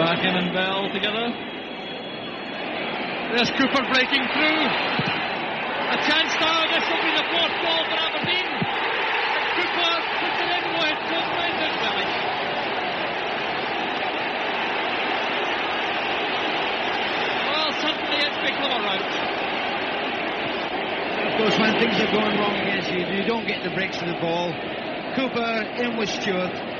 Strachan and Bell together. There's Cooper breaking through. A chance now. This will be the fourth goal for Aberdeen. Cooper puts it in with Willis. Well, suddenly it's become a rout. Of course, when things are going wrong against you, you don't get the breaks of the ball. Cooper in with Stewart.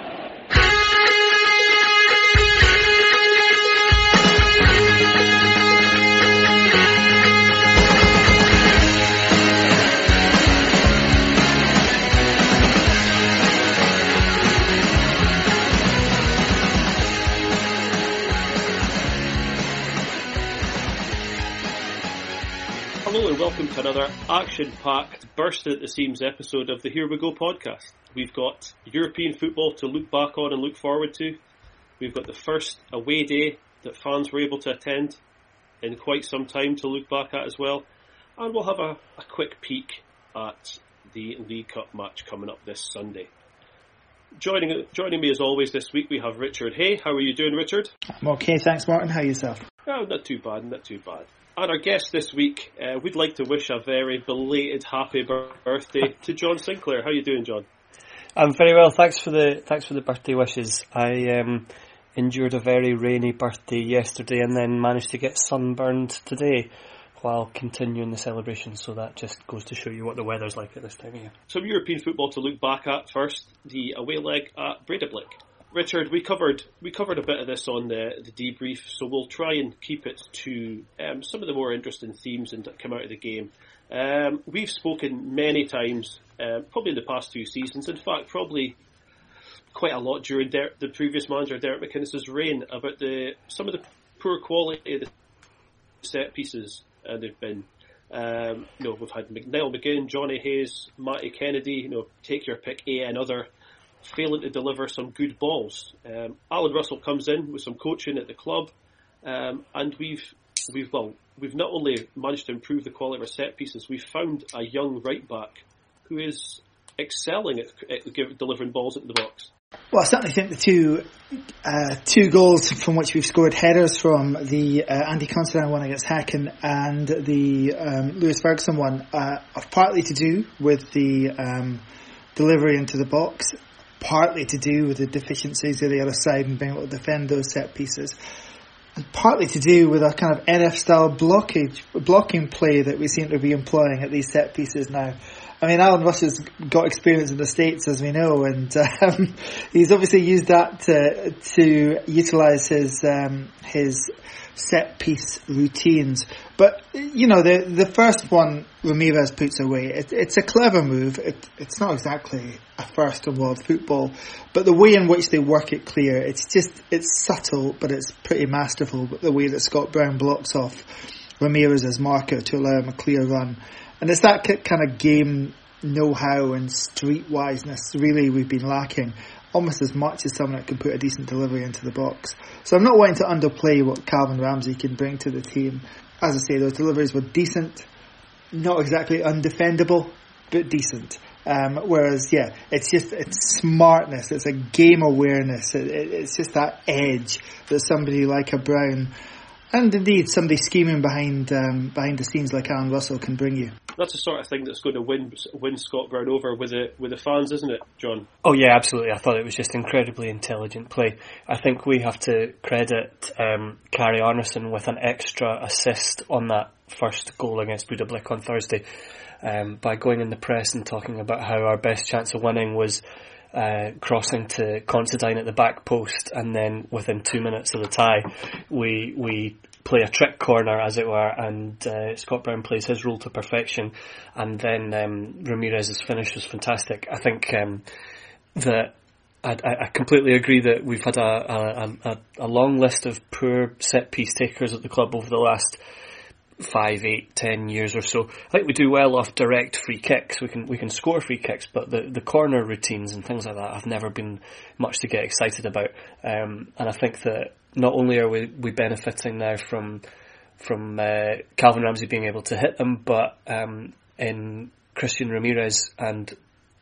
Welcome to another action-packed, bursting at the seams episode of the Here We Go podcast. We've got European football to look back on and look forward to. We've got the first away day that fans were able to attend in quite some time to look back at as well. And we'll have a, a quick peek at the League Cup match coming up this Sunday. Joining joining me as always this week we have Richard Hay. How are you doing, Richard? I'm okay, thanks, Martin. How are yourself? Oh, not too bad, not too bad. And our guest this week, uh, we'd like to wish a very belated happy birthday to John Sinclair. How are you doing, John? I'm very well. Thanks for the thanks for the birthday wishes. I um, endured a very rainy birthday yesterday, and then managed to get sunburned today while continuing the celebration. So that just goes to show you what the weather's like at this time of year. Some European football to look back at first. The away leg at Breidablik. Richard, we covered we covered a bit of this on the, the debrief, so we'll try and keep it to um, some of the more interesting themes that come out of the game. Um, we've spoken many times, uh, probably in the past two seasons. In fact, probably quite a lot during Der- the previous manager Derek McInnes's reign about the some of the poor quality of the set pieces uh, they've been. Um, you know, we've had Niall McGinn, Johnny Hayes, Matty Kennedy. You know, take your pick, A and other failing to deliver some good balls. Um, Alan Russell comes in with some coaching at the club, um, and we've we've well we've not only managed to improve the quality of our set pieces, we've found a young right back who is excelling at, at delivering balls into the box. Well, I certainly think the two uh, two goals from which we've scored headers from the uh, Andy Considine one against Häcken and the um, Lewis Ferguson one uh, are partly to do with the um, delivery into the box, partly to do with the deficiencies of the other side and being able to defend those set pieces, and partly to do with a kind of NF style blockage blocking play that we seem to be employing at these set pieces now. I mean, Alan Russell's got experience in the States, as we know, and um, he's obviously used that to, to utilise his um, his set piece routines. But you know, the the first one Ramirez puts away, it, it's a clever move. It, it's not exactly a first in world football, but the way in which they work it clear, it's just it's subtle, but it's pretty masterful. But the way that Scott Brown blocks off Ramirez's marker to allow him a clear run. And it's that kind of game know-how and streetwiseness really we've been lacking almost as much as someone that can put a decent delivery into the box. So I'm not wanting to underplay what Calvin Ramsey can bring to the team. As I say, those deliveries were decent, not exactly undefendable, but decent. Um, whereas, yeah, it's just it's smartness, it's a game awareness, it, it, it's just that edge that somebody like a Brown and indeed somebody scheming behind um, behind the scenes like Alan Russell can bring you. That's the sort of thing that's going to win win Scott Brown over with the with the fans, isn't it, John? Oh yeah, absolutely. I thought it was just incredibly intelligent play. I think we have to credit um, Carrie Arneson with an extra assist on that first goal against Breidablik on Thursday um, by going in the press and talking about how our best chance of winning was uh, crossing to Considine at the back post, and then within two minutes of the tie, we we play a trick corner, as it were, and uh, Scott Brown plays his role to perfection, and then um, Ramirez's finish was fantastic. I think um, that. I, I completely agree that we've had a, a, a, a long list of poor set piece takers at the club over the last five, eight, ten years or so. I think we do well off direct free kicks. We can we can score free kicks, but the, the corner routines and things like that have never been much to get excited about. Um, and I think that not only are we, we benefiting now from from uh, Calvin Ramsey being able to hit them, but um, in Christian Ramirez and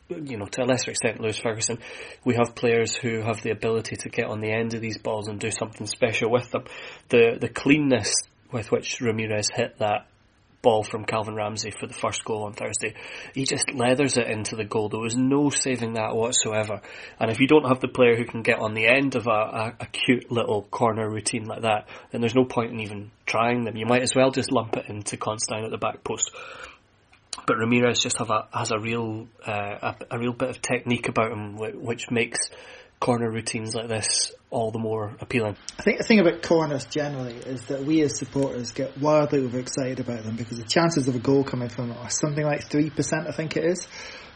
you know, to a lesser extent, Lewis Ferguson, we have players who have the ability to get on the end of these balls and do something special with them. The the cleanness with which Ramirez hit that ball from Calvin Ramsey for the first goal on Thursday, he just leathers it into the goal. There was no saving that whatsoever. And if you don't have the player who can get on the end of a, a, a cute little corner routine like that, then there's no point in even trying them. You might as well just lump it into Considine at the back post but Ramirez just have a has a real uh, a, a, real bit of technique about him, which makes corner routines like this all the more appealing. I think the thing about corners generally is that we as supporters get wildly overexcited about them because the chances of a goal coming from are something like three percent, I think it is.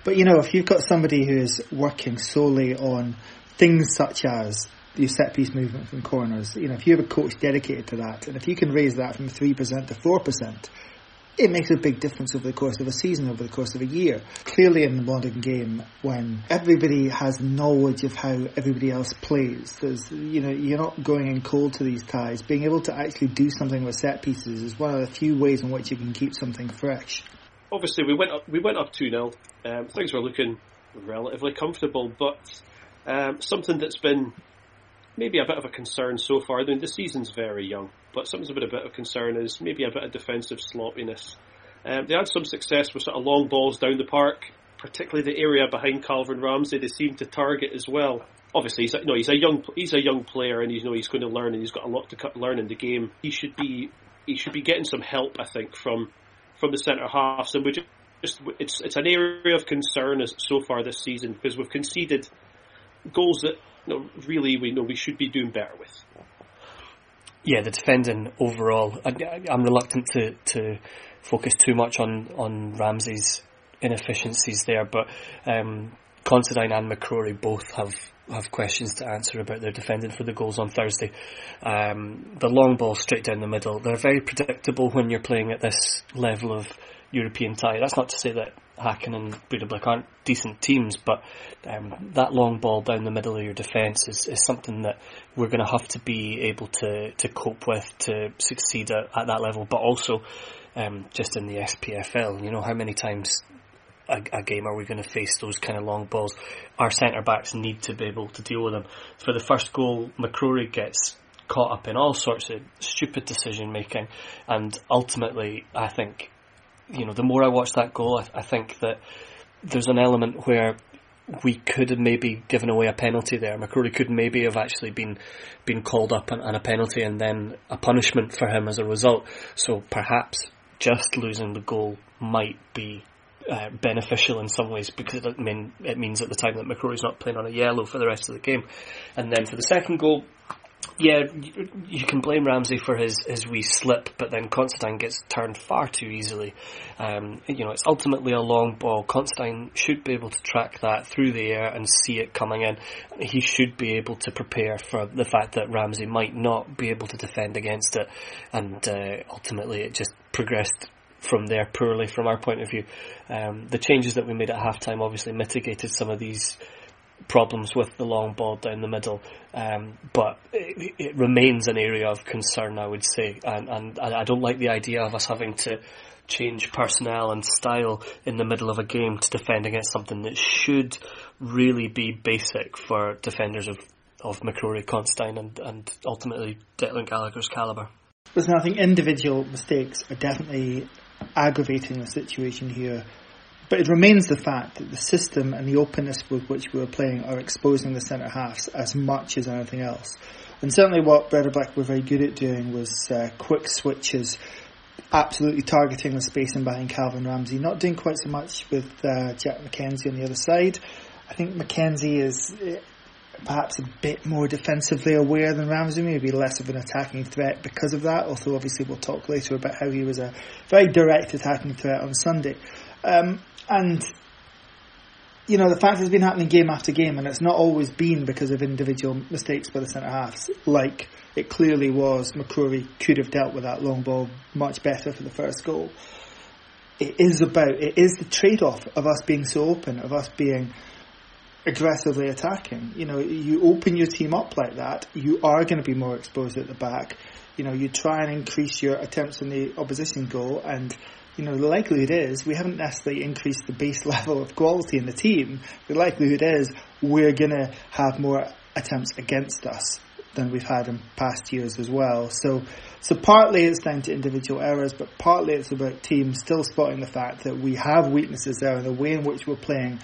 But you know, if you've got somebody who is working solely on things such as the set piece movement from corners, you know, if you have a coach dedicated to that, and if you can raise that from three percent to four percent, it makes a big difference over the course of a season, over the course of a year. Clearly, in the modern game, when everybody has knowledge of how everybody else plays, there's you know you're not going in cold to these ties. Being able to actually do something with set pieces is one of the few ways in which you can keep something fresh. Obviously, we went up we went up two 0 um, Things were looking relatively comfortable, but um, something that's been maybe a bit of a concern so far. I mean, the season's very young, but something's a bit a bit of concern is maybe a bit of defensive sloppiness. Um, they had some success with sort of long balls down the park, particularly the area behind Calvin Ramsey. They seem to target as well. Obviously, he's a, no, he's a young he's a young player, and he's you know he's going to learn, and he's got a lot to learn in the game. He should be he should be getting some help, I think, from from the centre halves, and we just, just it's it's an area of concern as so far this season because we've conceded goals that you know, really we know we should be doing better with. Yeah, the defending overall, I, am reluctant to, to focus too much on, on Ramsey's inefficiencies there, but um, Considine and McCrorie both have have questions to answer about their defending for the goals on Thursday. Um, the long ball straight down the middle, they're very predictable when you're playing at this level of European tie. That's not to say that Häcken and Breidablik aren't decent teams, but um, that long ball down the middle of your defence is, is something that we're going to have to be able to, to cope with to succeed at, at that level, but also um, just in the SPFL. You know, how many times a, a, game are we going to face those kind of long balls? Our centre backs need to be able to deal with them. For the first goal, McCrorie gets caught up in all sorts of stupid decision making, and ultimately, I think you know, the more I watch that goal, I, I think that there's an element where we could have maybe given away a penalty there. McCrorie could maybe have actually been been called up on, on, a penalty and then a punishment for him as a result. So perhaps just losing the goal might be uh, beneficial in some ways because it, mean, it means at the time that McCrorie's not playing on a yellow for the rest of the game. And then for the second goal, yeah, you can blame Ramsey for his, his wee slip, but then Considine gets turned far too easily. Um, you know, it's ultimately a long ball. Considine should be able to track that through the air and see it coming in. He should be able to prepare for the fact that Ramsey might not be able to defend against it, and uh, ultimately it just progressed from there poorly from our point of view. Um, the changes that we made at halftime obviously mitigated some of these problems with the long ball down the middle, um, but it, it, remains an area of concern, I would say, and, and I don't like the idea of us having to change personnel and style in the middle of a game to defend against something that should really be basic for defenders of, of McCrorie, Considine, and, and ultimately Declan Gallagher's calibre. Listen, I think individual mistakes are definitely aggravating the situation here but it remains the fact that the system and the openness with which we were playing are exposing the centre halves as much as anything else. And certainly what Breidablik were very good at doing was uh, quick switches, absolutely targeting the space in behind Calvin Ramsey, not doing quite so much with uh, Jack McKenzie on the other side. I think McKenzie is uh, perhaps a bit more defensively aware than Ramsey, maybe less of an attacking threat because of that, although obviously we'll talk later about how he was a very direct attacking threat on Sunday. Um, and you know, the fact has been happening game after game, and it's not always been because of individual mistakes by the centre halves, like it clearly was. McCrorie could have dealt with that long ball much better for the first goal. It is about, it is the trade off of us being so open, of us being aggressively attacking. You know, you open your team up like that, you are going to be more exposed at the back. You know, you try and increase your attempts in the opposition goal, and you know the likelihood is we haven't necessarily increased the base level of quality in the team. The likelihood is we're going to have more attempts against us than we've had in past years as well. So, so partly it's down to individual errors, but partly it's about teams still spotting the fact that we have weaknesses there and the way in which we're playing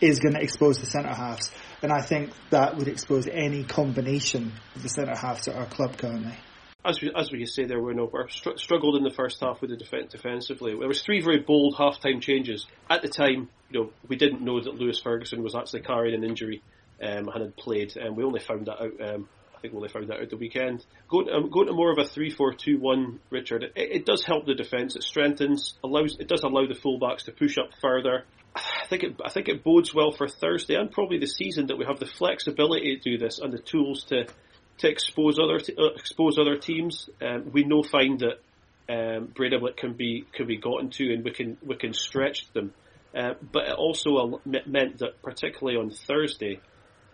is going to expose the centre halves, and I think that would expose any combination of the centre halves at our club currently. As we, as we say there, we know we str- struggled in the first half with the defense defensively. There was three very bold half-time changes. At the time, you know, we didn't know that Lewis Ferguson was actually carrying an injury um, and had played, and we only found that out. Um, I think we only found that out the weekend. Going, um, going to more of a three-four-two-one, Richard. It, it does help the defence. It strengthens, allows, it does allow the fullbacks to push up further. I think it, I think it bodes well for Thursday and probably the season that we have the flexibility to do this and the tools to to expose other uh, expose other teams. Um, we know find that um, Breidablik can be can be gotten to and we can we can stretch them. Uh, but it also meant that particularly on Thursday,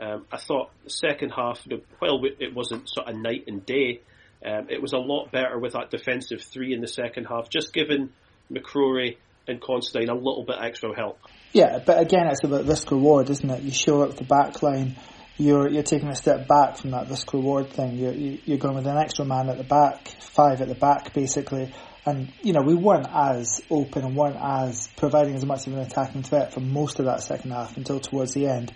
um, I thought the second half, while it wasn't sort of night and day, um, it was a lot better with that defensive three in the second half, just given McCrorie and Considine a little bit extra help. Yeah, but again, it's about risk reward, isn't it? You show up the back line, you're you're taking a step back from that risk reward thing. You're you're going with an extra man at the back, five at the back, basically. And you know we weren't as open and weren't as providing as much of an attacking threat for most of that second half until towards the end,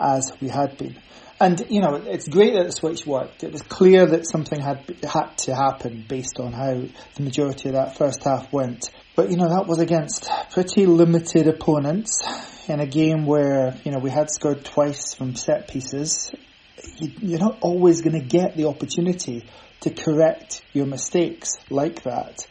as we had been. And you know, it's great that the switch worked. It was clear that something had had to happen based on how the majority of that first half went. But you know, that was against pretty limited opponents in a game where you know we had scored twice from set pieces. You're not always going to get the opportunity to correct your mistakes like that.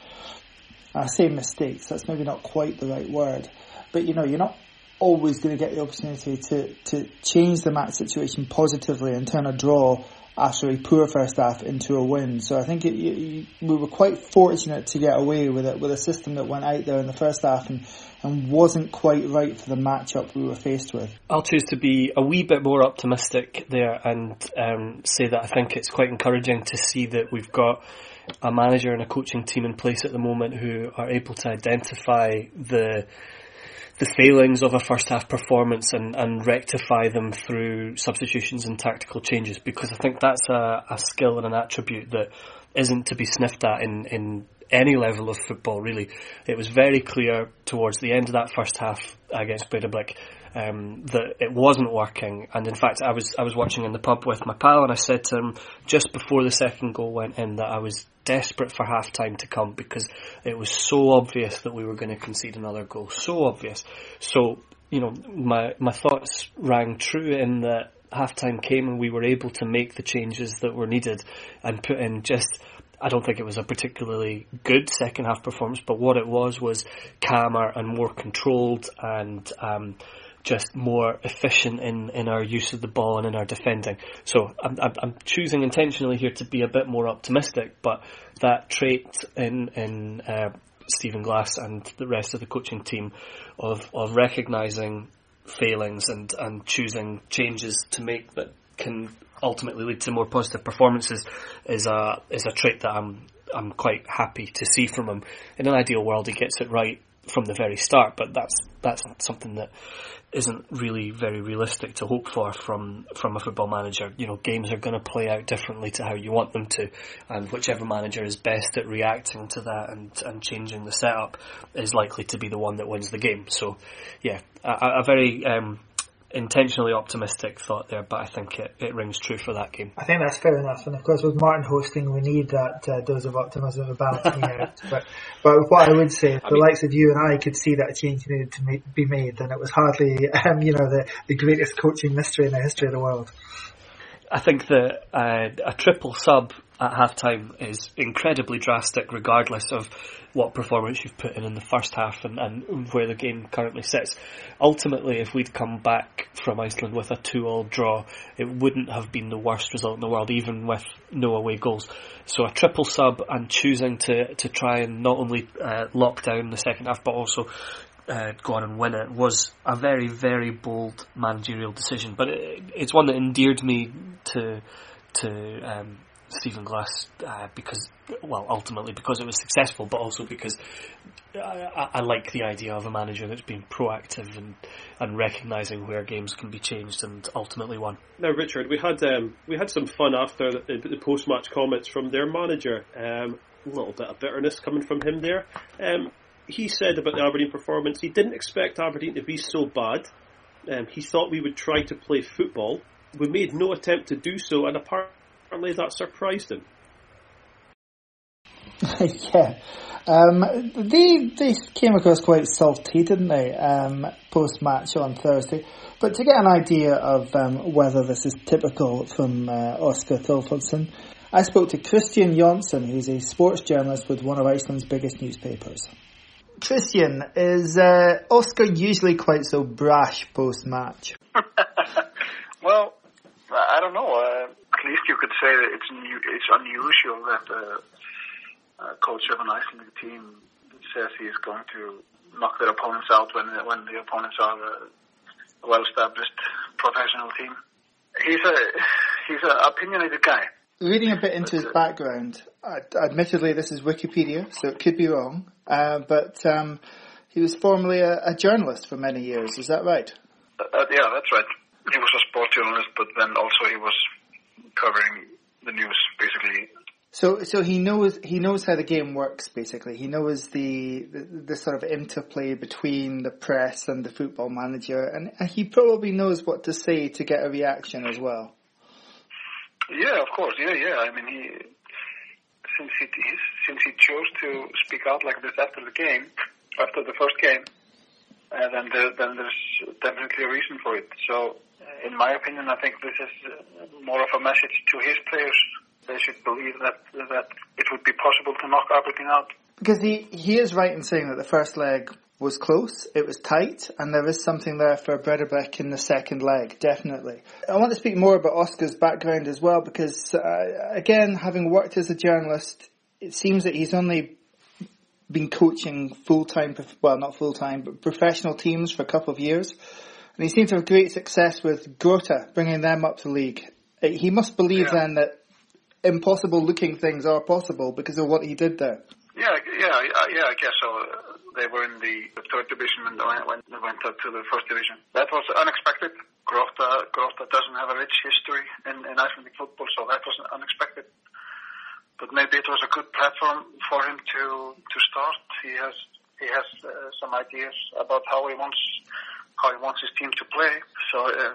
I say mistakes. That's maybe not quite the right word, but you know, you're not always going to get the opportunity to, to change the match situation positively and turn a draw after a poor first half into a win. So I think it, you, we were quite fortunate to get away with it with a system that went out there in the first half and, and wasn't quite right for the matchup we were faced with. I'll choose to be a wee bit more optimistic there and um, say that I think it's quite encouraging to see that we've got a manager and a coaching team in place at the moment who are able to identify the the failings of a first half performance and, and rectify them through substitutions and tactical changes because I think that's a, a skill and an attribute that isn't to be sniffed at in, in any level of football really. It was very clear towards the end of that first half against Breidablik um, that it wasn't working. And in fact, I was I was watching in the pub with my pal, and I said to him just before the second goal went in that I was desperate for half time to come because it was so obvious that we were going to concede another goal. So obvious. So you know, my my thoughts rang true in that half time came and we were able to make the changes that were needed and put in just I don't think it was a particularly good second half performance, but what it was was calmer and more controlled and um, just more efficient in, in our use of the ball and in our defending. So I'm, I'm, I'm choosing intentionally here to be a bit more optimistic, but that trait in in uh, Stephen Glass and the rest of the coaching team of of recognizing failings and and choosing changes to make that can ultimately lead to more positive performances is a is a trait that I'm I'm quite happy to see from him. In an ideal world, he gets it right from the very start, but that's that's something that isn't really very realistic to hope for from from a football manager. You know, games are going to play out differently to how you want them to, and whichever manager is best at reacting to that and and changing the setup is likely to be the one that wins the game. So, yeah, a, a very um, intentionally optimistic thought there, but I think it, it rings true for that game. I think that's fair enough, and of course with Martin hosting, we need that uh, dose of optimism about out. But but what I would say, if I the mean, likes of you and I could see that a change needed to make, be made, then it was hardly um, you know the the greatest coaching mystery in the history of the world. I think that uh, a triple sub at halftime is incredibly drastic, regardless of what performance you've put in in the first half and, and where the game currently sits. Ultimately, if we'd come back from Iceland with a two-all draw, it wouldn't have been the worst result in the world, even with no away goals. So a triple sub and choosing to, to try and not only uh, lock down the second half, but also uh, go on and win it was a very, very bold managerial decision. But it, it's one that endeared me to to um, Stephen Glass uh, because, well, ultimately because it was successful, but also because I, I, like the idea of a manager that's been proactive and and recognizing where games can be changed and ultimately won. Now, Richard, we had um, we had some fun after the, the post match comments from their manager. Um, a little bit of bitterness coming from him there. Um, he said about the Aberdeen performance, he didn't expect Aberdeen to be so bad. Um, he thought we would try to play football. We made no attempt to do so, and apparently that surprised him. yeah. Um, they they came across quite salty, didn't they? Um, Post match on Thursday, but to get an idea of um, whether this is typical from uh, Oscar Thorvaldsson, I spoke to Christian Jonsson, who's a sports journalist with one of Iceland's biggest newspapers. Christian, is uh, Oscar usually quite so brash post match? well, I don't know. Uh, at least you could say that it's new, it's unusual that uh, uh, coach of an Icelandic team says he is going to knock their opponents out when when the opponents are a well-established professional team. He's a he's an opinionated guy. Reading a bit into his background, admittedly this is Wikipedia, so it could be wrong, uh, but um, he was formerly a, a, journalist for many years. Is that right? Uh, uh, yeah, that's right. He was a sports journalist, but then also he was covering the news basically so, so he knows he knows how the game works. Basically, he knows the, the, the sort of interplay between the press and the football manager, and he probably knows what to say to get a reaction as well. Yeah, of course. Yeah, yeah. I mean, he since he since he chose to speak out like this after the game, after the first game, uh, then there, then there's definitely a reason for it. So, in my opinion, I think this is more of a message to his players they should believe that that it would be possible to knock Aberdeen out. Because he, he is right in saying that the first leg was close, it was tight, and there is something there for Breidablik in the second leg, definitely. I want to speak more about Oscar's background as well, because uh, again, having worked as a journalist, it seems that he's only been coaching full-time, well not full-time, but professional teams for a couple of years. And he seems to have great success with Grótta, bringing them up to league. He must believe yeah. then that impossible looking things are possible because of what he did there. Yeah, yeah, yeah. I guess so. They were in the, third division when they went up to the first division. That was unexpected. Grota, Grótta doesn't have a rich history in, in Icelandic football, so that was unexpected. But maybe it was a good platform for him to to start. He has he has uh, some ideas about how he wants how he wants his team to play. So uh,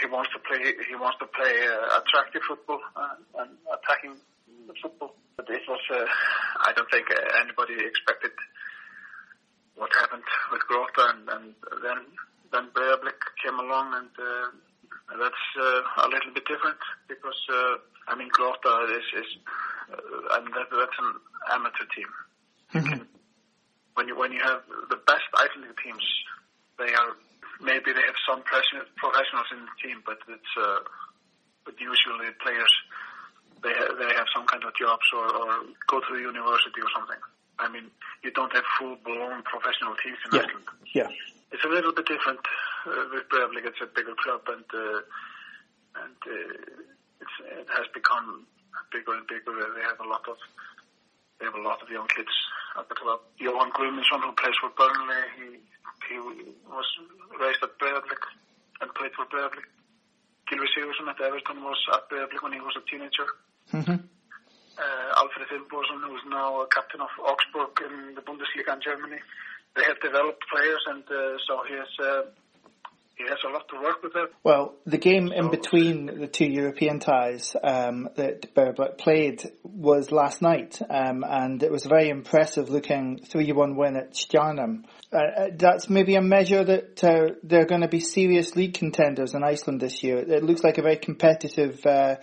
he wants to play. He wants to play uh, attractive football uh, and attacking football. But it was. Uh, I don't think anybody expected what happened with Grótta, and, and then then Breidablik came along, and uh, that's uh, a little bit different because uh, I mean Grótta is, is uh, I mean that, that's an amateur team. Mm-hmm. Can, when you when you have the best Icelandic teams, they are maybe they have some professionals in the team, but it's uh, but usually players they they have some kind of jobs or, or go to the university or something. I mean, you don't have full blown professional teams in yeah. Iceland. Yeah, it's a little bit different uh, with Breidablik. It's a bigger club, and uh, and uh, it's, it has become bigger and bigger. They have a lot of they have a lot of young kids at the club. Johan Guðmundsson, who plays for Burnley, he he was raised at Breidablik and played for Breidablik. Gylfi Sigurðsson at Everton was at Breidablik when he was a teenager. Mm-hmm. Uh, Alfred Finnbogason, who is now a captain of Augsburg in the Bundesliga in Germany. They have developed players, and uh, so he has uh, he has a lot to work with there. Well, the game in between the two European ties um, that Breidablik played was last night, um, and it was a very impressive looking 3-1 win at Stjarnan. Uh, uh, that's maybe a measure that uh, they're going to be serious league contenders in Iceland this year. It looks like a very competitive uh,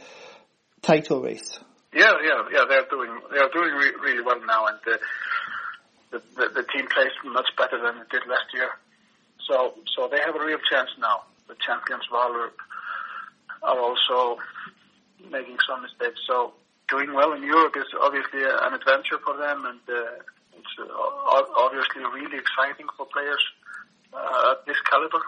title race. Yeah, yeah, yeah. They're doing they're doing re- really well now, and the, the the team plays much better than it did last year. So, so they have a real chance now. The champions Valur are also making some mistakes. So, doing well in Europe is obviously an adventure for them, and uh, it's uh, obviously really exciting for players. uh, at this caliber.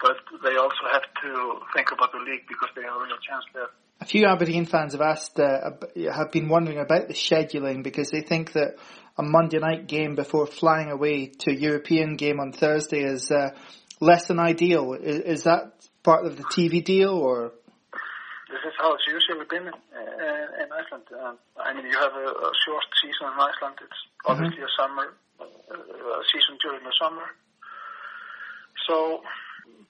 But they also have to think about the league because they have a real chance there. A few Aberdeen fans have asked, uh, have been wondering about the scheduling because they think that a Monday night game before flying away to a European game on Thursday is uh, less than ideal. Is, is, that part of the TV deal or? This is how it's usually been in, in Iceland. Uh, I mean, you have a, a, short season in Iceland. It's mm-hmm. obviously mm-hmm. a summer uh, a season during the summer. So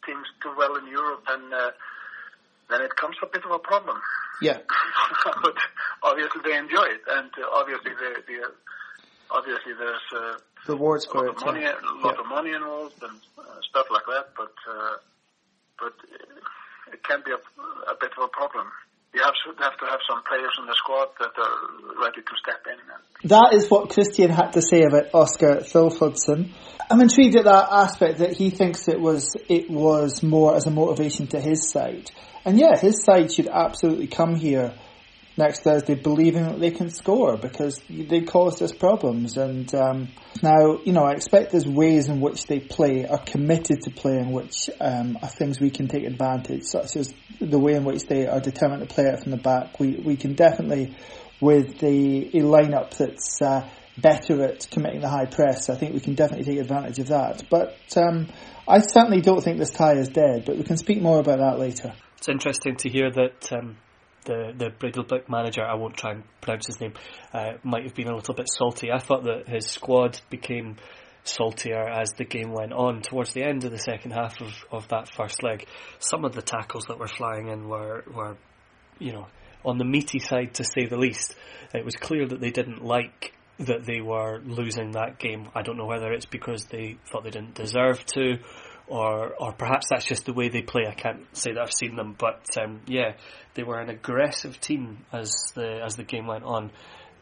teams do well in Europe, and uh, then it comes a bit of a problem. Yeah. but obviously they enjoy it, and uh, obviously the, the obviously there's uh, rewards for it. Money, a lot yeah. of money involved and uh, stuff like that, but uh, but it can be a, a bit of a problem you have to, have to have some players in the squad that are ready to step in. That is what Christian had to say about Oscar Thilfodson. I'm intrigued at that aspect that he thinks it was it was more as a motivation to his side. And yeah, his side should absolutely come here next Thursday believing that they can score because they caused us problems. And um, now, you know, I expect there's ways in which they play, are committed to playing, which um, are things we can take advantage, such as the way in which they are determined to play it from the back. We we can definitely, with the a lineup that's uh, better at committing the high press, I think we can definitely take advantage of that. But um, I certainly don't think this tie is dead. But we can speak more about that later. It's interesting to hear that um, the the Breidablik manager, I won't try and pronounce his name, uh, might have been a little bit salty. I thought that his squad became saltier as the game went on. Towards the end of the second half of, of that first leg, some of the tackles that were flying in were were, you know, on the meaty side to say the least. It was clear that they didn't like that they were losing that game. I don't know whether it's because they thought they didn't deserve to, or or perhaps that's just the way they play. I can't say that I've seen them, but um, yeah, they were an aggressive team as the as the game went on,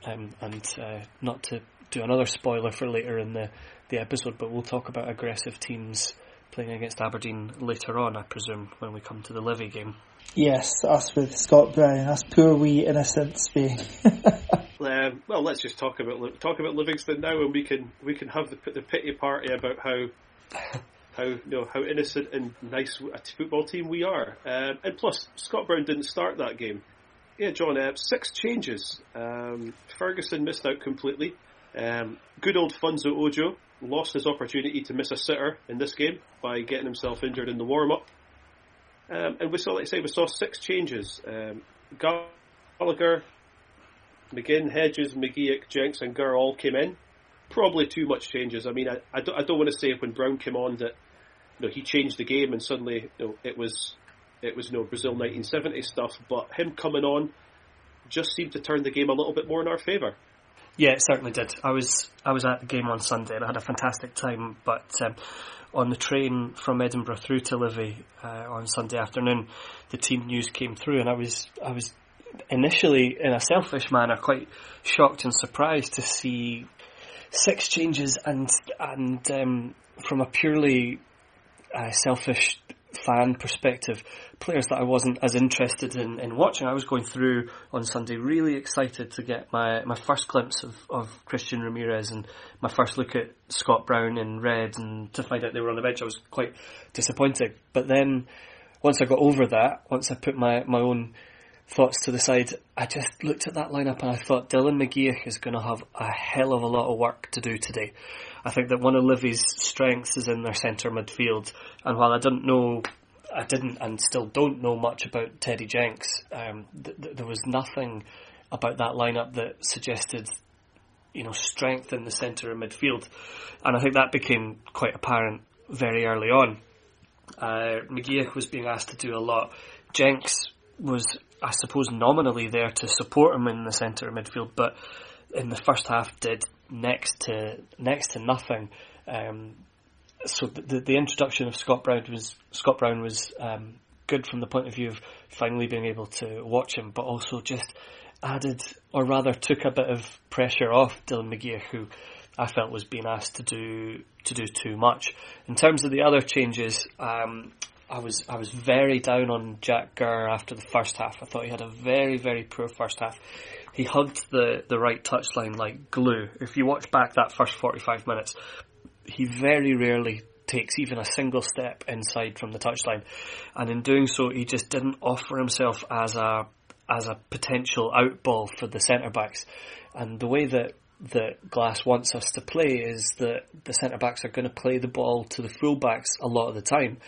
um, and uh, not to do another spoiler for later in the the episode, but we'll talk about aggressive teams playing against Aberdeen later on, I presume, when we come to the Livy game. Yes, us with Scott Brown, us poor wee innocents being. um, well, let's just talk about talk about Livingston now, and we can we can have the, the pity party about how how you know how innocent and nice a football team we are. Um, and plus, Scott Brown didn't start that game. Yeah, John, uh, six changes. Um, Ferguson missed out completely. Um, good old Funso Ojo lost his opportunity to miss a sitter in this game by getting himself injured in the warm up. Um, and we saw, like I say, we saw six changes. Um, Gallagher, McGinn, Hedges, McGeouch, Jenks, and Gurr all came in probably too much changes. I mean, I, I, don't, I don't want to say when Brown came on that know, he changed the game and suddenly you know, it was it was you know, Brazil 1970 stuff, but him coming on just seemed to turn the game a little bit more in our favour. Yeah, it certainly did. I was I was at the game on Sunday and I had a fantastic time, but um, on the train from Edinburgh through to Livy uh, on Sunday afternoon, the team news came through, and I was I was initially, in a selfish manner, quite shocked and surprised to see six changes, and and um, from a purely uh, selfish fan perspective, players that I wasn't as interested in, in watching. I was going through on Sunday really excited to get my, my first glimpse of, of Christian Ramirez and my first look at Scott Brown in red and to find out they were on the bench I was quite disappointed. But then once I got over that, once I put my, my own thoughts to the side, I just looked at that lineup and I thought Dylan McGeouch is going to have a hell of a lot of work to do today. I think that one of Livy's strengths is in their centre midfield, and while I didn't know, I didn't and still don't know much about Teddy Jenks, um, th- th- there was nothing about that lineup that suggested, you know, strength in the centre of midfield, and I think that became quite apparent very early on. Uh, McGeouch was being asked to do a lot. Jenks was I suppose, nominally there to support him in the centre of midfield, but in the first half did next to next to nothing. Um, so the, the introduction of Scott Brown was Scott Brown was um, good from the point of view of finally being able to watch him, but also just added or rather took a bit of pressure off Dylan McGeouch, who I felt was being asked to do to do too much. In terms of the other changes, um, I was I was very down on Jack Gurr after the first half. I thought he had a very very poor first half. He hugged the the right touchline like glue. If you watch back that first forty five minutes, he very rarely takes even a single step inside from the touchline. And in doing so, he just didn't offer himself as a as a potential outball for the centre backs. And the way that that Glass wants us to play is that the centre backs are going to play the ball to the full backs a lot of the time.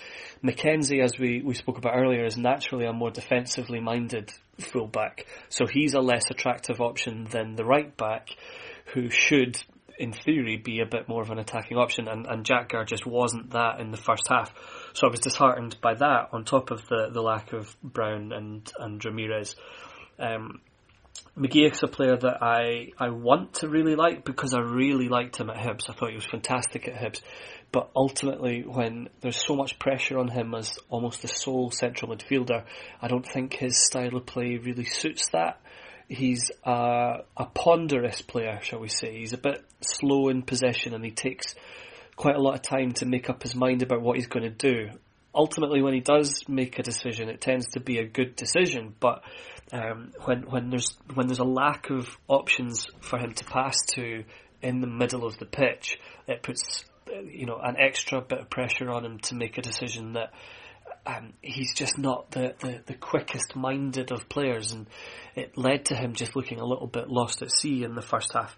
McKenzie, as we, we spoke about earlier, is naturally a more defensively minded full back, so he's a less attractive option than the right back, who should, in theory, be a bit more of an attacking option. And, and Jack Gurr just wasn't that in the first half, so I was disheartened by that. On top of the, the lack of Brown and and Ramirez. Um, McGeouch's a player that I, I want to really like because I really liked him at Hibs. I thought he was fantastic at Hibs. But ultimately, when there's so much pressure on him as almost the sole central midfielder, I don't think his style of play really suits that. He's a, a ponderous player, shall we say. He's a bit slow in possession and he takes quite a lot of time to make up his mind about what he's going to do. Ultimately, when he does make a decision, it tends to be a good decision, but um, when when there's when there's a lack of options for him to pass to in the middle of the pitch, it puts you know an extra bit of pressure on him to make a decision that um, he's just not the, the, the quickest minded of players, and it led to him just looking a little bit lost at sea in the first half.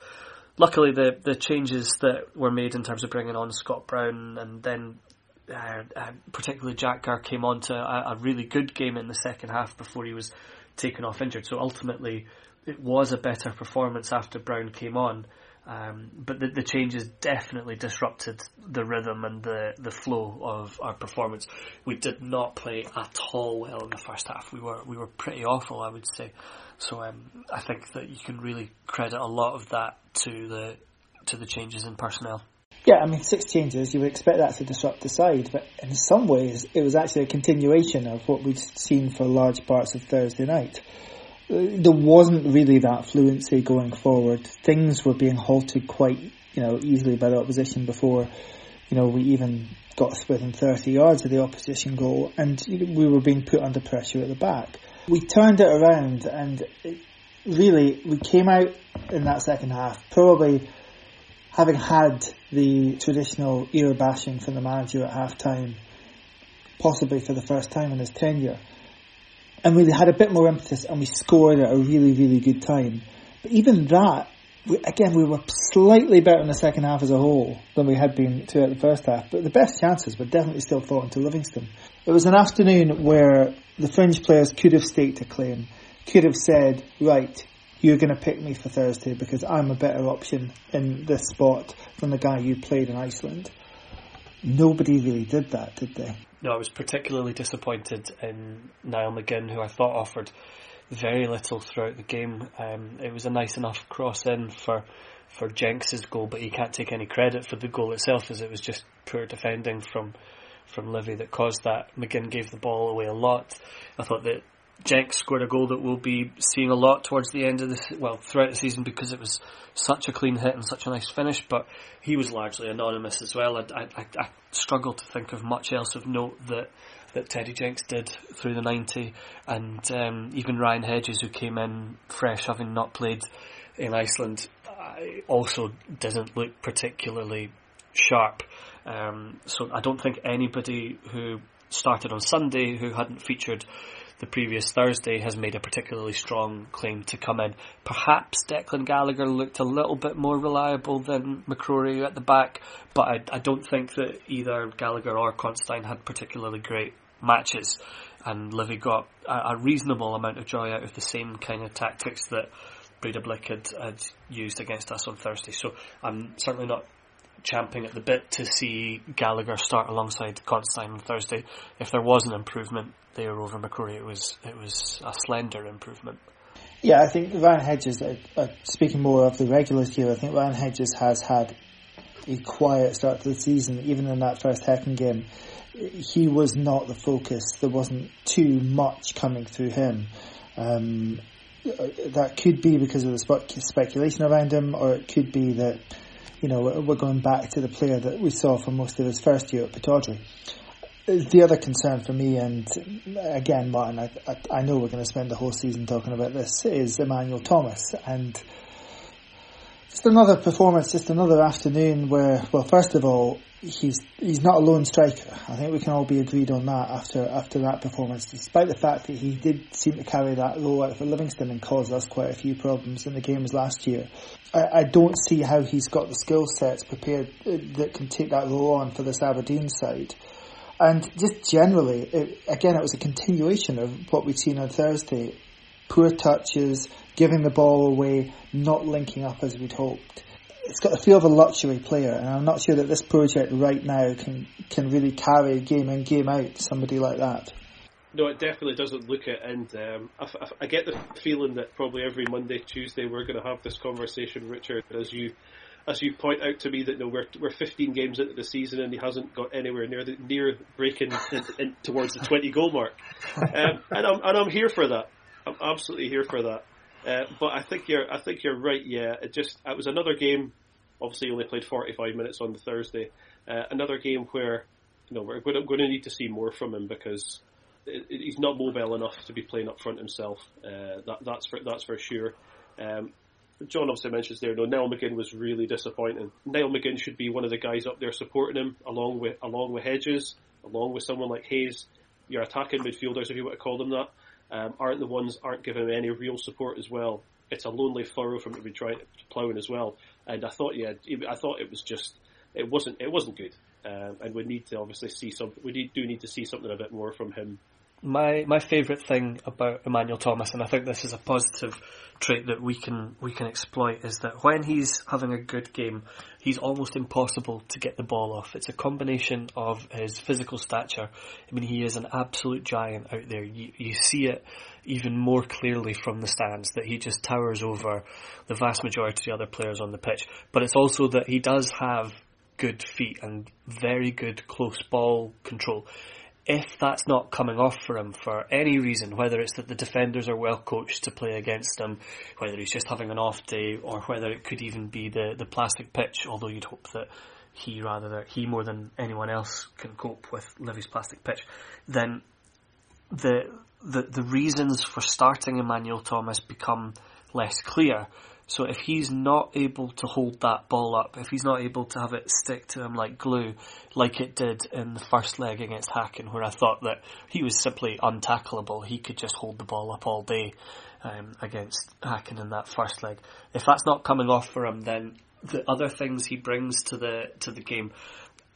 Luckily, the the changes that were made in terms of bringing on Scott Brown and then uh, uh, particularly Jack Gurr came on to a, a, really good game in the second half before he was taken off injured. So ultimately, it was a better performance after Brown came on. Um, but the, the, changes definitely disrupted the rhythm and the, the flow of our performance. We did not play at all well in the first half. We were we were pretty awful, I would say. So um, I think that you can really credit a lot of that to the to the changes in personnel. Yeah, I mean, six changes, you would expect that to disrupt the side, but in some ways, it was actually a continuation of what we've seen for large parts of Thursday night. Uh, there wasn't really that fluency going forward. Things were being halted quite, you know, easily by the opposition before, you know, we even got within 30 yards of the opposition goal, and we were being put under pressure at the back. We turned it around, and it, really, we came out in that second half, probably having had the traditional ear bashing from the manager at half time, possibly for the first time in his tenure. And we had a bit more impetus and we scored at a really, really good time. But even that, we, again, we were slightly better in the second half as a whole than we had been throughout the first half. But the best chances were definitely still falling to Livingston. It was an afternoon where the fringe players could have staked a claim, could have said, right, you're going to pick me for Thursday because I'm a better option in this spot than the guy you played in Iceland. Nobody really did that, did they? No, I was particularly disappointed in Niall McGinn, who I thought offered very little throughout the game. Um, it was a nice enough cross in for for Jenks's goal, but he can't take any credit for the goal itself, as it was just poor defending from from Livy that caused that. McGinn gave the ball away a lot. I thought that Jenks scored a goal that we'll be seeing a lot towards the end of the well throughout the season because it was such a clean hit and such a nice finish. But he was largely anonymous as well. I, I, I struggle to think of much else of note that that Teddy Jenks did through the ninety, and um, even Ryan Hedges, who came in fresh, having not played in Iceland, also didn't look particularly sharp. Um, so I don't think anybody who started on Sunday who hadn't featured the previous Thursday has made a particularly strong claim to come in. Perhaps Declan Gallagher looked a little bit more reliable than McCrorie at the back, but I, I don't think that either Gallagher or Considine had particularly great matches. And Livy got a, a reasonable amount of joy out of the same kind of tactics that Breidablik had, had used against us on Thursday. So I'm certainly not champing at the bit to see Gallagher start alongside Considine on Thursday. If there was an improvement there over McCrorie, it was it was a slender improvement. Yeah, I think Ryan Hedges. Uh, uh, speaking more of the regulars here, I think Ryan Hedges has had a quiet start to the season. Even in that first Häcken game, he was not the focus. There wasn't too much coming through him. Um, uh, that could be because of the speculation around him, or it could be that you know we're going back to the player that we saw for most of his first year at Pittodrie the other concern for me, and again, Martin, I, I, I know we're going to spend the whole season talking about this, is Emmanuel Thomas. And Just another performance, just another afternoon where, well, first of all, he's he's not a lone striker. I think we can all be agreed on that after after that performance, despite the fact that he did seem to carry that role out for Livingston and caused us quite a few problems in the games last year. I, I don't see how he's got the skill sets prepared uh, that can take that role on for this Aberdeen side. And just generally, it, again, it was a continuation of what we'd seen on Thursday. Poor touches, giving the ball away, not linking up as we'd hoped it's got the feel of a luxury player, and I'm not sure that this project right now can can really carry game in game out somebody like that. No, it definitely doesn't look it, and um, I, I, I, get the feeling that probably every Monday, Tuesday, we're going to have this conversation, Richard, as you as you point out to me that no, we're we're 15 games into the season and he hasn't got anywhere near the, near breaking in, in, towards the 20 goal mark, um, and I'm and I'm here for that. I'm absolutely here for that. Uh, but I think you're I think you're right. Yeah, it just it was another game. Obviously, only played 45 minutes on the Thursday. Uh, another game where you know we're going to, need to see more from him because it, it, he's not mobile enough to be playing up front himself. Uh, that, that's for that's for sure. Um, John obviously mentions there, no, Neil McGinn was really disappointing. Neil McGinn should be one of the guys up there supporting him, along with along with Hedges, along with someone like Hayes. Your attacking midfielders, if you want to call them that, um, aren't the ones aren't giving him any real support as well. It's a lonely furrow for him to be trying to ploughing as well. And I thought, yeah, I thought it was just it wasn't it wasn't good. Um, and we need to obviously see some. We need, do need to see something a bit more from him my my favourite thing about Emmanuel Thomas, and I think this is a positive trait that we can we can exploit, is that when he's having a good game, he's almost impossible to get the ball off. It's a combination of his physical stature. I mean, he is an absolute giant out there. You you see it even more clearly from the stands that he just towers over the vast majority of the other players on the pitch. But it's also that he does have good feet and very good close ball control if that's not coming off for him for any reason, whether it's that the defenders are well coached to play against him, whether he's just having an off day, or whether it could even be the, the plastic pitch, although you'd hope that he rather that he more than anyone else can cope with Livy's plastic pitch, then the the the reasons for starting Emmanuel Thomas become less clear so if he's not able to hold that ball up, if he's not able to have it stick to him like glue, like it did in the first leg against Häcken, where I thought that he was simply untackleable, he could just hold the ball up all day um, against Häcken in that first leg. If that's not coming off for him, then the other things he brings to the to the game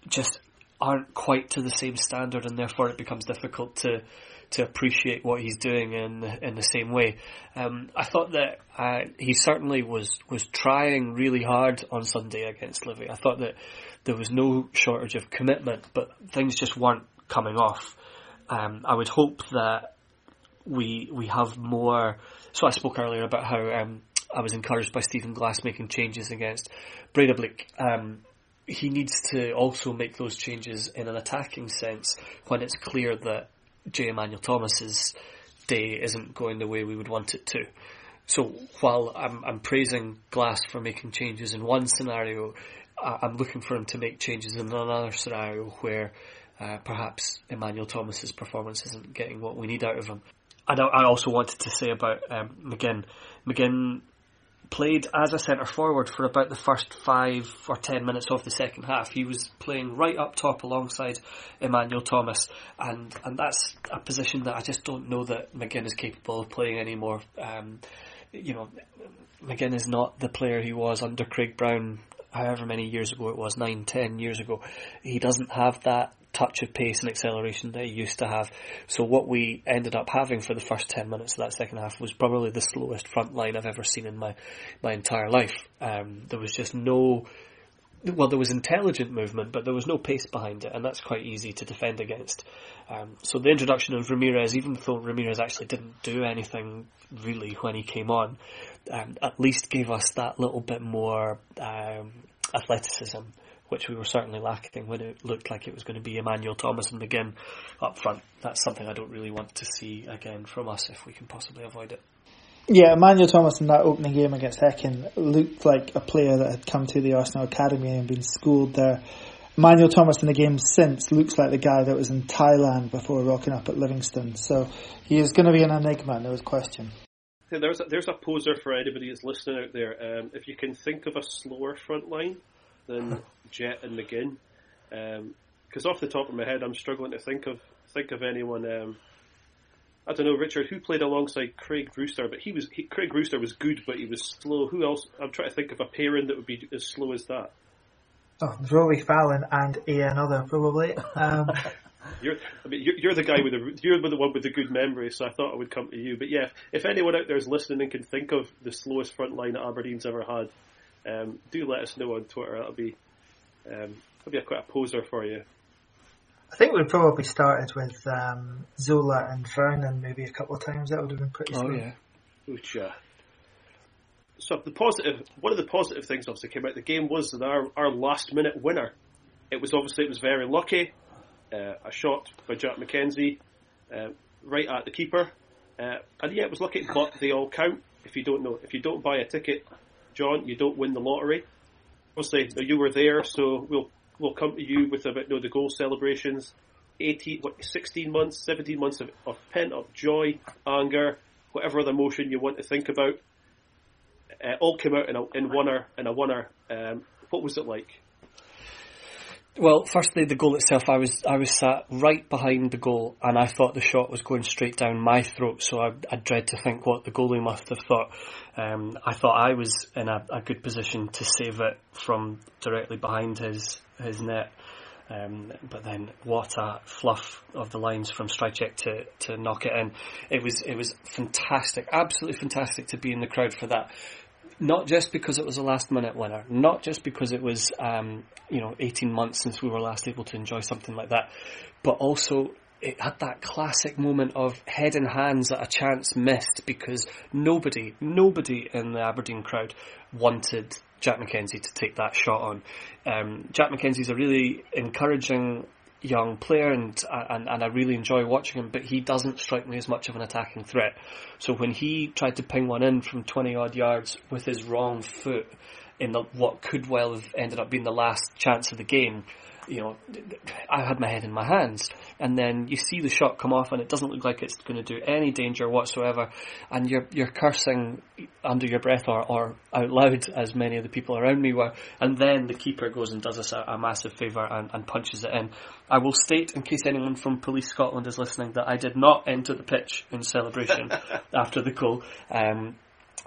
just aren't quite to the same standard, and therefore it becomes difficult to to appreciate what he's doing in in the same way. Um, I thought that uh, he certainly was was trying really hard on Sunday against Livy. I thought that there was no shortage of commitment, but things just weren't coming off. Um, I would hope that we we have more. So I spoke earlier about how um, I was encouraged by Stephen Glass making changes against Breidablik. Um, he needs to also make those changes in an attacking sense when it's clear that J. Emmanuel Thomas's day isn't going the way we would want it to. So while I'm, I'm praising Glass for making changes in one scenario, I'm looking for him to make changes in another scenario where uh, perhaps Emmanuel Thomas's performance isn't getting what we need out of him. I, I also wanted to say about um, McGinn. McGinn played as a centre forward for about the first five or ten minutes of the second half. He was playing right up top alongside Emmanuel Thomas, and and that's a position that I just don't know that McGinn is capable of playing anymore. Um, you know, McGinn is not the player he was under Craig Brown however many years ago it was, nine, ten years ago. He doesn't have that touch of pace and acceleration he used to have. So what we ended up having for the first 10 minutes of that second half was probably the slowest front line I've ever seen in my, my entire life. Um, there was just no, well, there was intelligent movement, but there was no pace behind it, and that's quite easy to defend against. Um, so the introduction of Ramirez, even though Ramirez actually didn't do anything really when he came on, um, at least gave us that little bit more um, athleticism which we were certainly lacking when it looked like it was going to be Emmanuel Thomas and McGinn up front. That's something I don't really want to see again from us if we can possibly avoid it. Yeah, Emmanuel Thomas in that opening game against Häcken looked like a player that had come to the Arsenal Academy and been schooled there. Emmanuel Thomas in the game since looks like the guy that was in Thailand before rocking up at Livingston. So he is going to be an enigma, no question. there's a, there's a poser for anybody that's listening out there. Um, if you can think of a slower front line than Jet and McGinn, because um, off the top of my head, I'm struggling to think of think of anyone. Um, I don't know, Richard, who played alongside Craig Brewster, but he was he, Craig Brewster was good, but he was slow. Who else? I'm trying to think of a pairing that would be as slow as that. Oh, Rory Fallon and Ian another probably. Um, you're, I mean, you're, you're, the guy with the you're the one with the good memory, so I thought I would come to you. But yeah, if, if anyone out there is listening and can think of the slowest front line that Aberdeen's ever had, um, do let us know on Twitter. That'll be um, that'll be a, quite a poser for you. I think we probably started with um, Zola and Vernon maybe a couple of times. That would have been pretty. Oh yeah. Ucha. So the positive, one of the positive things obviously came out the game was that our, our last minute winner. It was obviously it was very lucky. Uh, a shot by Jack McKenzie, uh, right at the keeper, uh, and yeah, it was lucky, but they all count. If you don't know, if you don't buy a ticket, John, you don't win the lottery. Obviously, you were there, so we'll we'll come to you with about you know, the goal celebrations. 18, what, 16 months, 17 months of, of pent up joy, anger, whatever other emotion you want to think about, uh, all came out in a in winner in a winner. Um, what was it like? Well, firstly, the goal itself, I was I was sat right behind the goal, and I thought the shot was going straight down my throat. So I, I dread to think what the goalie must have thought. Um, I thought I was in a, a, good position to save it from directly behind his his net. Um, but then what a fluff of the lines from Stryjek to, to knock it in. It was it was fantastic, absolutely fantastic to be in the crowd for that not just because it was a last minute winner, not just because it was um, you know 18 months since we were last able to enjoy something like that, but also it had that classic moment of head in hands at a chance missed because nobody, nobody in the Aberdeen crowd wanted Jack McKenzie to take that shot on. Um, Jack McKenzie's a really encouraging young player, and, uh, and and I really enjoy watching him. But he doesn't strike me as much of an attacking threat. So when he tried to ping one in from twenty odd yards with his wrong foot in the, what could well have ended up being the last chance of the game, you know, I had my head in my hands. And then you see the shot come off and it doesn't look like it's going to do any danger whatsoever. And you're, you're cursing under your breath or, or out loud, as many of the people around me were. And then the keeper goes and does us a, a massive favour and, and punches it in. I will state, in case anyone from Police Scotland is listening, that I did not enter the pitch in celebration after the goal. Um,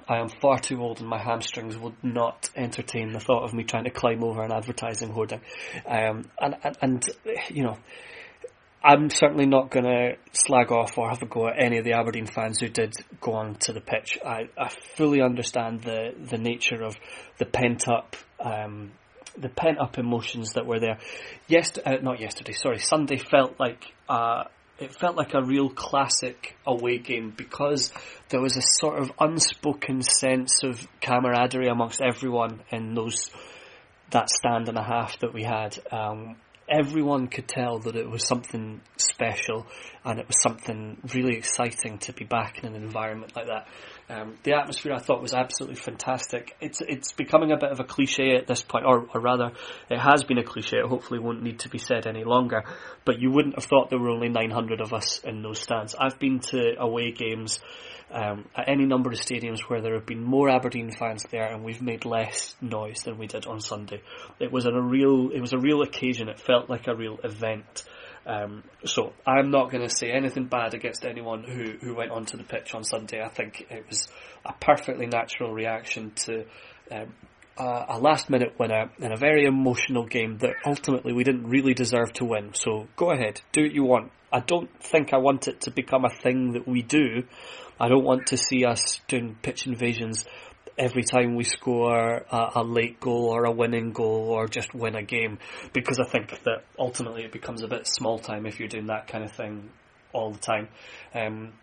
I am far too old and my hamstrings would not entertain the thought of me trying to climb over an advertising hoarding. Um, and, and, and, you know, I'm certainly not going to slag off or have a go at any of the Aberdeen fans who did go on to the pitch. I, I fully understand the, the nature of the pent up, um, the pent up emotions that were there. Yes, uh, not yesterday. Sorry, Sunday felt like uh, it felt like a real classic away game because there was a sort of unspoken sense of camaraderie amongst everyone in those that stand and a half that we had. Um, everyone could tell that it was something special and it was something really exciting to be back in an environment like that. Um, the atmosphere I thought was absolutely fantastic. It's it's becoming a bit of a cliche at this point, or, or rather, it has been a cliche. It hopefully won't need to be said any longer. But you wouldn't have thought there were only 900 of us in those stands. I've been to away games um, at any number of stadiums where there have been more Aberdeen fans there, and we've made less noise than we did on Sunday. It was a real it was a real occasion. It felt like a real event. Um, so I'm not going to say anything bad against anyone who, who went onto the pitch on Sunday. I think it was a perfectly natural reaction to um, a, a last minute winner in a very emotional game that ultimately we didn't really deserve to win. So go ahead, do what you want. I don't think I want it to become a thing that we do. I don't want to see us doing pitch invasions every time we score a, a, late goal or a winning goal or just win a game because I think that ultimately it becomes a bit small time if you're doing that kind of thing all the time. Um,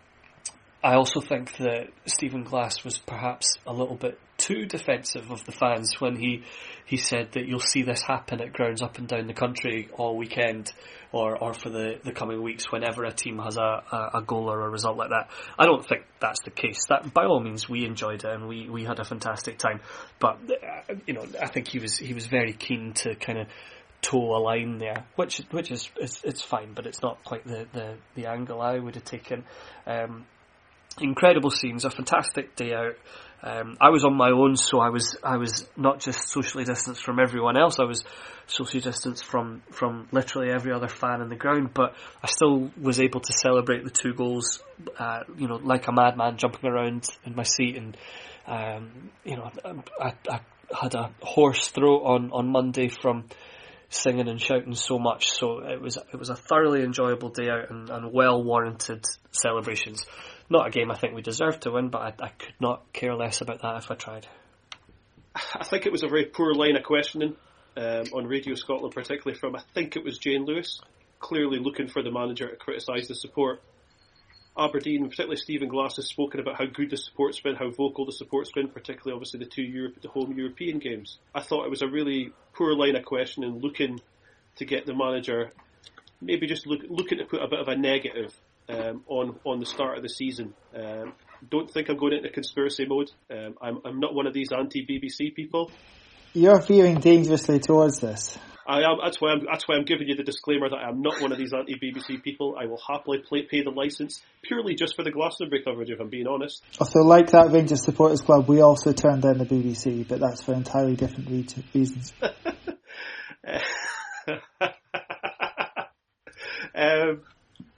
I also think that Stephen Glass was perhaps a little bit too defensive of the fans when he he said that you'll see this happen at grounds up and down the country all weekend or, or for the, the coming weeks whenever a team has a, a, a goal or a result like that. I don't think that's the case. That by all means we enjoyed it and we, we had a fantastic time. But uh, you know, I think he was he was very keen to kind of toe a line there, which which is it's, it's fine, but it's not quite the, the, the angle I would have taken. Um, incredible scenes, a fantastic day out. Um, I was on my own, so I was I was not just socially distanced from everyone else. I was socially distanced from from literally every other fan in the ground. But I still was able to celebrate the two goals, uh, you know, like a madman, jumping around in my seat, and um, you know, I, I had a hoarse throat on on Monday from singing and shouting so much. So it was it was a thoroughly enjoyable day out and, and well warranted celebrations. Not a game I think we deserved to win, but I, I, could not care less about that if I tried. I think it was a very poor line of questioning um, on Radio Scotland, particularly from I think it was Jane Lewis, clearly looking for the manager to criticise the support. Aberdeen, particularly Stephen Glass, has spoken about how good the support's been, how vocal the support's been, particularly obviously the two Europe, the home European games. I thought it was a really poor line of questioning, looking to get the manager maybe just look, looking to put a bit of a negative um, on on the start of the season. Um, don't think I'm going into conspiracy mode. Um, I'm, I'm not one of these anti BBC people. You're veering dangerously towards this. I am. That's why I'm. That's why I'm giving you the disclaimer that I'm not one of these anti BBC people. I will happily play, pay the license purely just for the Glastonbury coverage. If I'm being honest. Also, like that Rangers supporters club, we also turned down the BBC, but that's for entirely different reasons. um,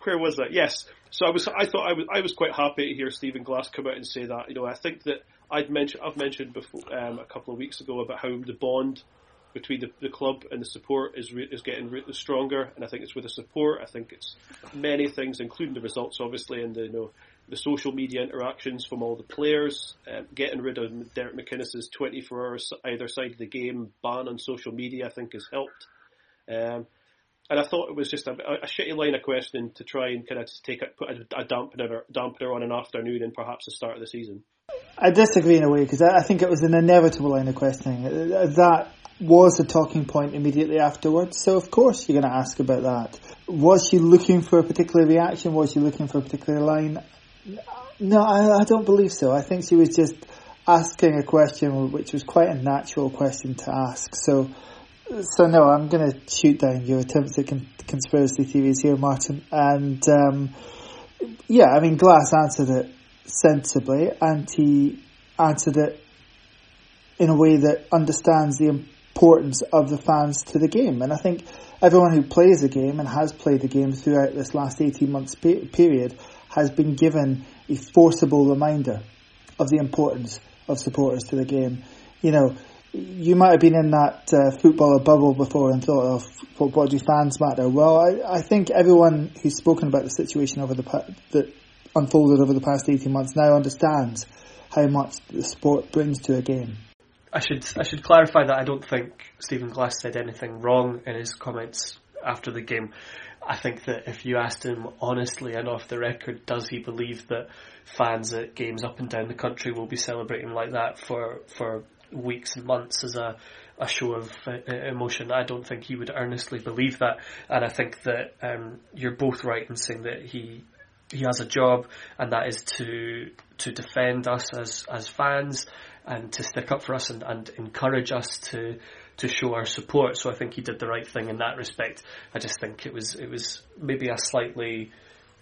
where was that? Yes. So I was, I thought I was, I was quite happy to hear Stephen Glass come out and say that. You know, I think that I'd mentioned, I've mentioned before um, a couple of weeks ago about how the bond between the, the club and the support is re- is getting re- stronger, and I think it's with the support. I think it's many things, including the results, obviously, and the you know the social media interactions from all the players, um, getting rid of Derek McInnes's 24 hours either side of the game ban on social media. I think has helped. Um, and I thought it was just a, a shitty line of questioning to try and kind of take a, put a, a dampener, dampener on an afternoon and perhaps the start of the season. I disagree in a way because I, I think it was an inevitable line of questioning. Uh, uh, that was a talking point immediately afterwards, so of course you're going to ask about that. Was she looking for a particular reaction? Was she looking for a particular line? No, I, I don't believe so. I think she was just asking a question which was quite a natural question to ask. So so no, I'm going to shoot down your attempts at con- conspiracy theories here, Martin. And um, yeah, I mean, Glass answered it sensibly, and he answered it in a way that understands the importance of the fans to the game. And I think everyone who plays the game and has played the game throughout this last 18 months pe- period has been given a forcible reminder of the importance of supporters to the game. You know, you might have been in that uh, footballer bubble before and thought of what, what do fans matter. Well, I, I think everyone who's spoken about the situation over the that unfolded over the past eighteen months now understands how much the sport brings to a game. I should I should clarify that I don't think Stephen Glass said anything wrong in his comments after the game. I think that if you asked him honestly and off the record, does he believe that fans at games up and down the country will be celebrating like that for for weeks and months as a, a show of uh, emotion. I don't think he would earnestly believe that, and I think that um, you're both right in saying that he he has a job, and that is to to defend us as as fans and to stick up for us and, and encourage us to to show our support. So I think he did the right thing in that respect. I just think it was it was maybe a slightly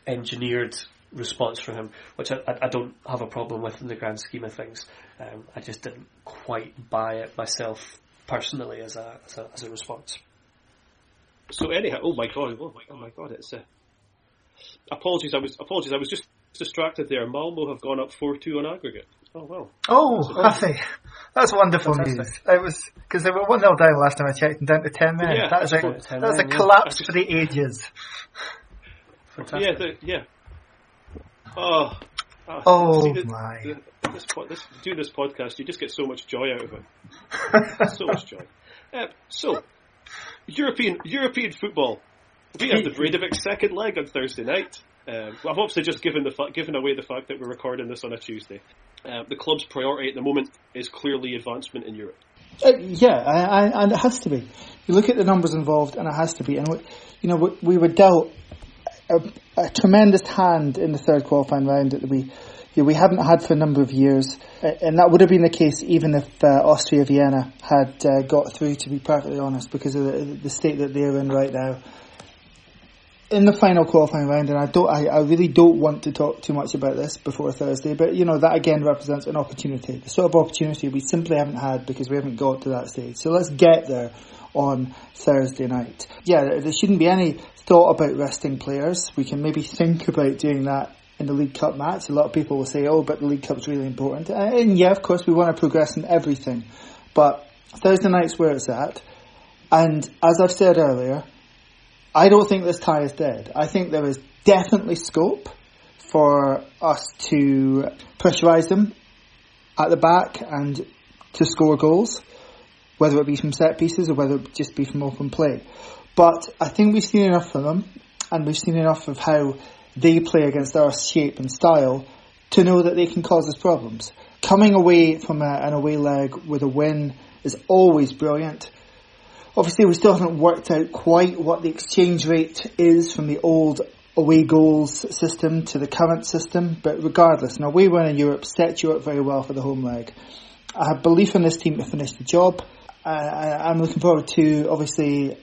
engineered response from him, which I, I, don't have a problem with in the grand scheme of things. Um, I just didn't quite buy it myself personally as a, as a, as a response. So anyhow, oh my god, oh my, oh my god, it's a. Uh, apologies, I was apologies, I was just distracted there. Malmo have gone up four two on aggregate. Oh well. Oh, have they? That's wonderful Fantastic. news. It was because they were one 0 down last time I checked, and down to ten men. Yeah, that is a that's a collapse just, for the ages. Fantastic. Yeah, the, yeah. Oh, oh, oh the, my! The, this, this, doing this podcast, you just get so much joy out of it. so much joy. Uh, so, European European football. We have the Breidablik second leg on Thursday night. Um, I've obviously just given the fa- given away the fact that we're recording this on a Tuesday. Uh, the club's priority at the moment is clearly advancement in Europe. Uh, yeah, I, I, and it has to be. You look at the numbers involved, and it has to be. And we, you know, we, we were dealt a, a, tremendous hand in the third qualifying round that we you know, we haven't had for a number of years, and that would have been the case even if uh, Austria Vienna had uh, got through. To be perfectly honest, because of the, the state that they're in right now. in the final qualifying round, and I don't, I, I really don't want to talk too much about this before Thursday, but you know that again represents an opportunity, the sort of opportunity we simply haven't had because we haven't got to that stage. So let's get there on Thursday night. Yeah, there shouldn't be any thought about resting players. We can maybe think about doing that in the League Cup match. A lot of people will say, "Oh, but the League Cup's really important," uh, and yeah, of course, we want to progress in everything, but Thursday night's where it's at. And as I've said earlier, I don't think this tie is dead. I think there is definitely scope for us to pressurise them at the back and to score goals, whether it be from set pieces or whether it just be from open play. But I think we've seen enough from them, and we've seen enough of how they play against our shape and style to know that they can cause us problems. Coming away from a, an away leg with a win is always brilliant. Obviously, we still haven't worked out quite what the exchange rate is from the old away goals system to the current system, but regardless, an away win in Europe sets you up very well for the home leg. I have belief in this team to finish the job. Uh, I, am looking forward to, obviously,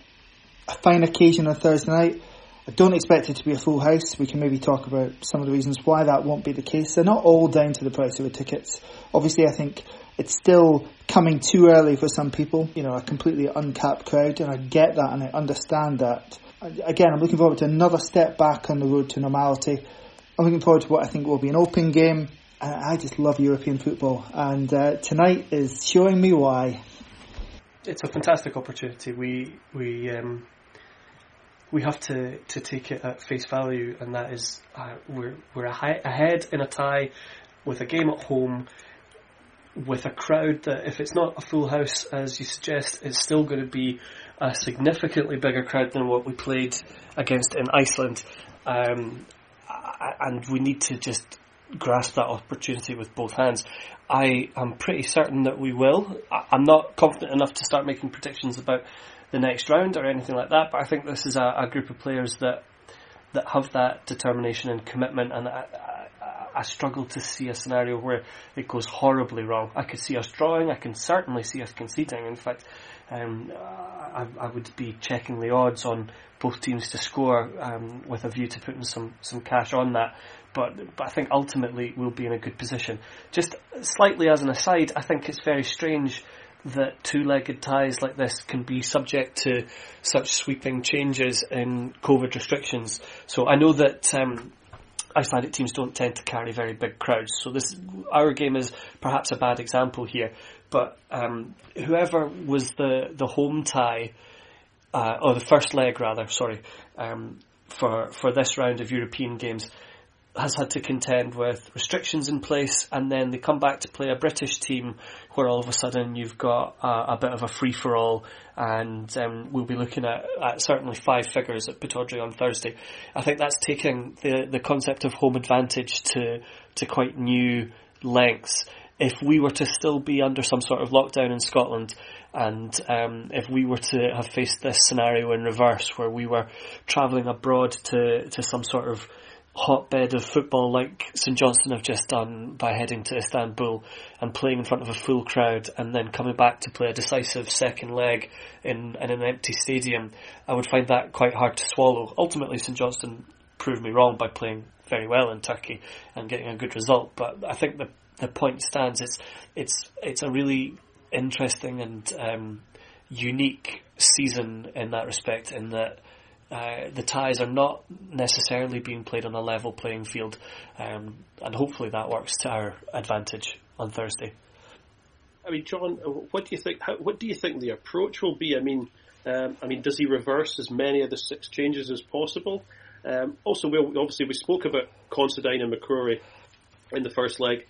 a fine occasion on Thursday night. I don't expect it to be a full house. We can maybe talk about some of the reasons why that won't be the case. They're not all down to the price of the tickets. Obviously, I think it's still coming too early for some people, you know, a completely uncapped crowd, and I get that and I understand that. Again, I'm looking forward to another step back on the road to normality. I'm looking forward to what I think will be an open game. I just love European football, and uh, tonight is showing me why. It's a fantastic opportunity. We we um, we have to, to take it at face value, and that is uh, we're we're ahead in a tie with a game at home with a crowd that, if it's not a full house, as you suggest, it's still going to be a significantly bigger crowd than what we played against in Iceland. Um, and we need to just grasp that opportunity with both hands. I am pretty certain that we will. I'm not confident enough to start making predictions about the next round or anything like that, but I think this is a, a group of players that that have that determination and commitment, and I, I struggle to see a scenario where it goes horribly wrong. I could see us drawing. I can certainly see us conceding. In fact, um, I, I, would be checking the odds on both teams to score um, with a view to putting some, some cash on that. But, but I think ultimately we'll be in a good position. Just slightly as an aside, I think it's very strange that two-legged ties like this can be subject to such sweeping changes in COVID restrictions. So I know that um, Icelandic teams don't tend to carry very big crowds. So this our game is perhaps a bad example here. But um, whoever was the the home tie, uh, or the first leg rather, sorry, um, for for this round of European games, has had to contend with restrictions in place, and then they come back to play a British team where all of a sudden you've got a, a bit of a free for all, and um, we'll be looking at, at, certainly five figures at Pittodrie on Thursday. I think that's taking the the concept of home advantage to to quite new lengths. If we were to still be under some sort of lockdown in Scotland, and um, if we were to have faced this scenario in reverse, where we were travelling abroad to to some sort of hotbed of football like St Johnstone have just done by heading to Istanbul and playing in front of a full crowd and then coming back to play a decisive second leg in, in an empty stadium, I would find that quite hard to swallow. Ultimately, St Johnstone proved me wrong by playing very well in Turkey and getting a good result, but I think the the point stands. It's it's it's a really interesting and um, unique season in that respect, in that uh, the ties are not necessarily being played on a level playing field, um, and hopefully that works to our advantage on Thursday. I mean, John, what do you think? How, what do you think the approach will be? I mean, um, I mean, does he reverse as many of the six changes as possible? Um, also, we obviously we spoke about Considine and McCrorie in the first leg,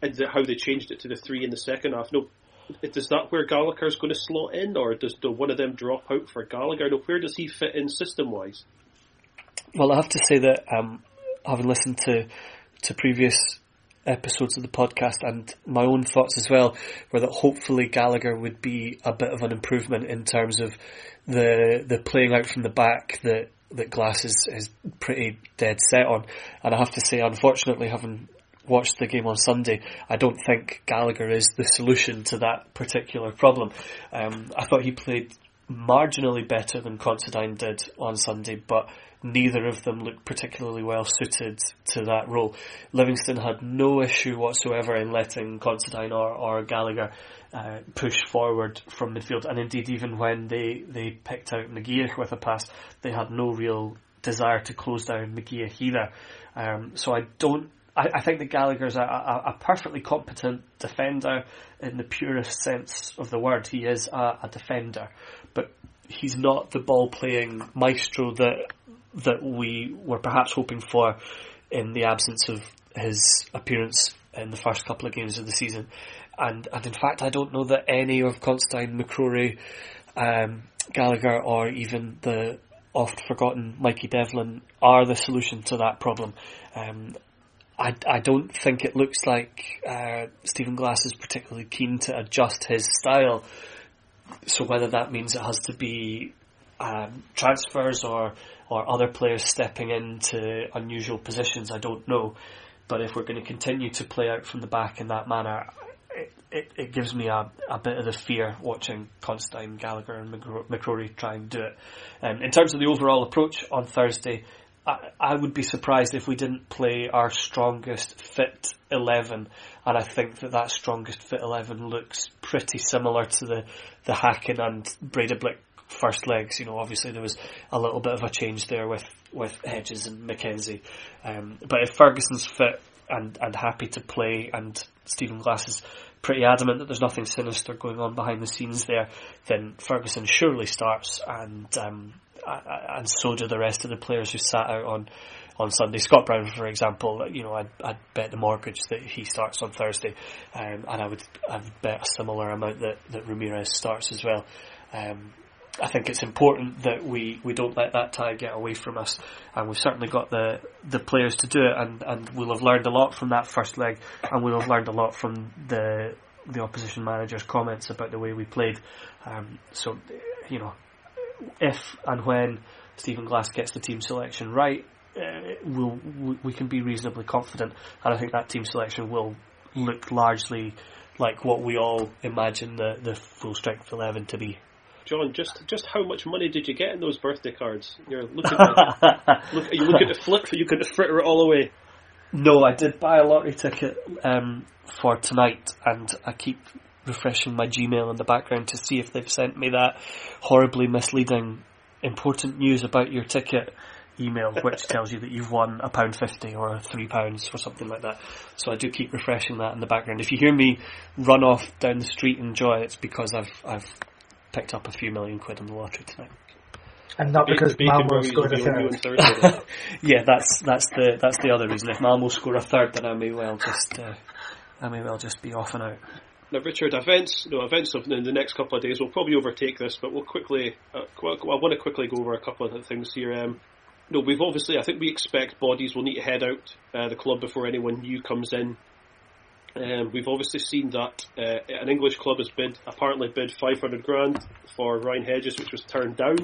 and how they changed it to the three in the second half. No, is that where Gallagher's going to slot in, or does one of them drop out for Gallagher? Where does he fit in system wise? Well, I have to say that um, having listened to to previous episodes of the podcast and my own thoughts as well were that hopefully Gallagher would be a bit of an improvement in terms of the the playing out from the back that that Glass is, is pretty dead set on. And I have to say, unfortunately, having watched the game on Sunday, I don't think Gallagher is the solution to that particular problem. Um, I thought he played marginally better than Considine did on Sunday, but neither of them looked particularly well suited to that role. Livingston had no issue whatsoever in letting Considine or, or Gallagher uh, push forward from midfield, and indeed even when they, they picked out McGeouch with a pass, they had no real desire to close down McGeouch either. Um, so I don't I, I, think that Gallagher's a, a, a, perfectly competent defender in the purest sense of the word. He is a, a defender, but he's not the ball playing maestro that that we were perhaps hoping for in the absence of his appearance in the first couple of games of the season. And and in fact, I don't know that any of Considine, McCrorie, um, Gallagher, or even the oft forgotten Mikey Devlin are the solution to that problem. Um, I, I don't think it looks like uh, Stephen Glass is particularly keen to adjust his style. So whether that means it has to be um, transfers or or other players stepping into unusual positions, I don't know. But if we're going to continue to play out from the back in that manner, it, it, it gives me a, a bit of the fear watching Considine, Gallagher, and McCrorie try and do it. Um, in terms of the overall approach on Thursday, I, would be surprised if we didn't play our strongest fit 11 and I think that that strongest fit 11 looks pretty similar to the, the Häcken and Breidablik first legs. You know, obviously there was a little bit of a change there with, with Hedges and McKenzie. Um, but if Ferguson's fit and, and happy to play and Stephen Glass is pretty adamant that there's nothing sinister going on behind the scenes there, then Ferguson surely starts and um, and so do the rest of the players who sat out on on Sunday. Scott Brown, for example, you know, I'd, I'd bet the mortgage that he starts on Thursday, um, and I would I'd bet a similar amount that, that Ramirez starts as well. Um, I think it's important that we, we don't let that tie get away from us, and we've certainly got the the players to do it, and, and we'll have learned a lot from that first leg, and we'll have learned a lot from the the opposition manager's comments about the way we played. Um, so, you know, if and when Stephen Glass gets the team selection right, uh, we'll, we can be reasonably confident, and I think that team selection will look largely like what we all imagine the, the full strength eleven to be. John, just just how much money did you get in those birthday cards? You're looking at look, you look at the flip, you could fritter it all away. No, I did buy a lottery ticket um, for tonight, and I keep refreshing my Gmail in the background to see if they've sent me that horribly misleading important news about your ticket email which tells you that you've won a pound fifty or three pounds or something like that. So I do keep refreshing that in the background. If you hear me run off down the street in joy, it's because I've I've picked up a few million quid in the lottery tonight. And not because Malmo scored a third. yeah, that's that's the that's the other reason. If Malmo score a third, then I may well just uh, I may well just be off and out. Now, Richard, events, no, events of in the next couple of days will probably overtake this, but we'll quickly, uh, I want to quickly go over a couple of things here. Um, no, we've obviously, I think we expect bodies will need to head out uh, the club before anyone new comes in. Um, we've obviously seen that uh, an English club has bid, apparently bid 500 grand for Ryan Hedges, which was turned down,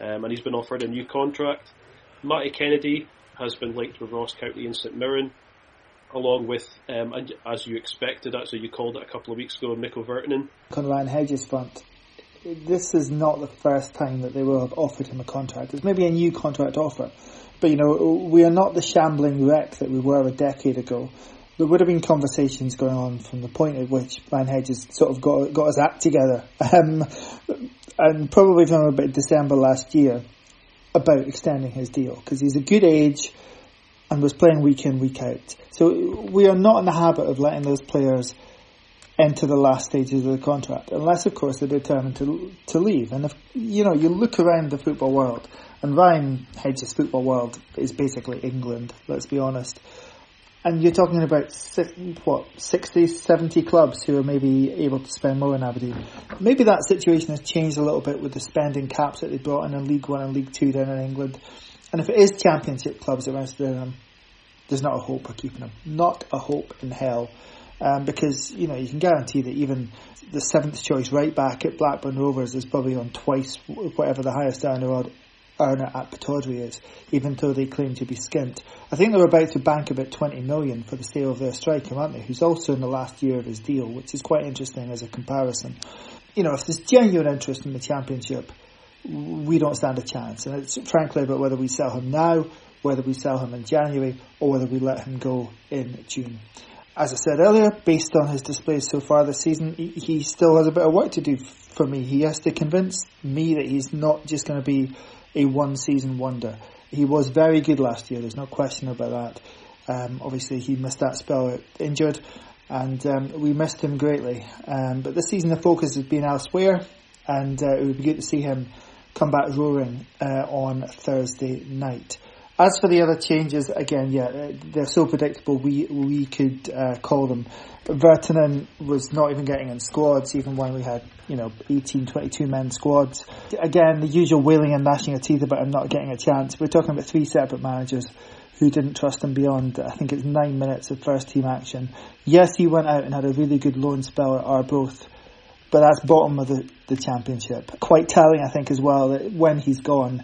um, and he's been offered a new contract. Matty Kennedy has been linked with Ross County and St Mirren along with, um, as you expected, actually you called it a couple of weeks ago, Mikko Virtanen. Conrad Hedges front. This is not the first time that they will have offered him a contract. It's maybe a new contract offer, but you know we are not the shambling wreck that we were a decade ago. There would have been conversations going on from the point at which Ryan Hedges sort of got got his act together, um, and probably from about December last year about extending his deal because he's a good age and was playing week in, week out. So we are not in the habit of letting those players enter the last stages of the contract, unless of course they're determined to to leave. And if you know, you look around the football world, and Ryan Hedges' football world is basically England. Let's be honest. And you're talking about what 60, 70 clubs who are maybe able to spend more in Aberdeen. Maybe that situation has changed a little bit with the spending caps that they brought in in League One and League Two down in England. And if it is championship clubs that are interested in them, there's not a hope of keeping him. Not a hope in hell. Um, because, you know, you can guarantee that even the seventh choice right back at Blackburn Rovers is probably on twice whatever the highest earner, earner at Pittodrie is, even though they claim to be skint. I think they're about to bank about 20 million for the sale of their striker, aren't they? Who's also in the last year of his deal, which is quite interesting as a comparison. you know, if there's genuine interest in the championship, we don't stand a chance. And it's frankly about whether we sell him now, whether we sell him in January, or whether we let him go in June. As I said earlier, based on his displays so far this season, he still has a bit of work to do for me. He has to convince me that he's not just going to be a one season wonder. He was very good last year, there's no question about that. Um, obviously, he missed that spell injured, and um, we missed him greatly. Um, but this season, the focus has been elsewhere, and uh, it would be good to see him come back roaring uh, on Thursday night. As for the other changes, again, yeah, they're so predictable. We we could uh, call them. Virtanen was not even getting in squads, even when we had you know 18, 22 men squads. Again, the usual wailing and gnashing of teeth about him not getting a chance. We're talking about three separate managers who didn't trust him beyond, I think it's nine minutes of first team action. Yes, he went out and had a really good loan spell at Arbroath, but that's bottom of the, the championship. Quite telling, I think, as well, that when he's gone,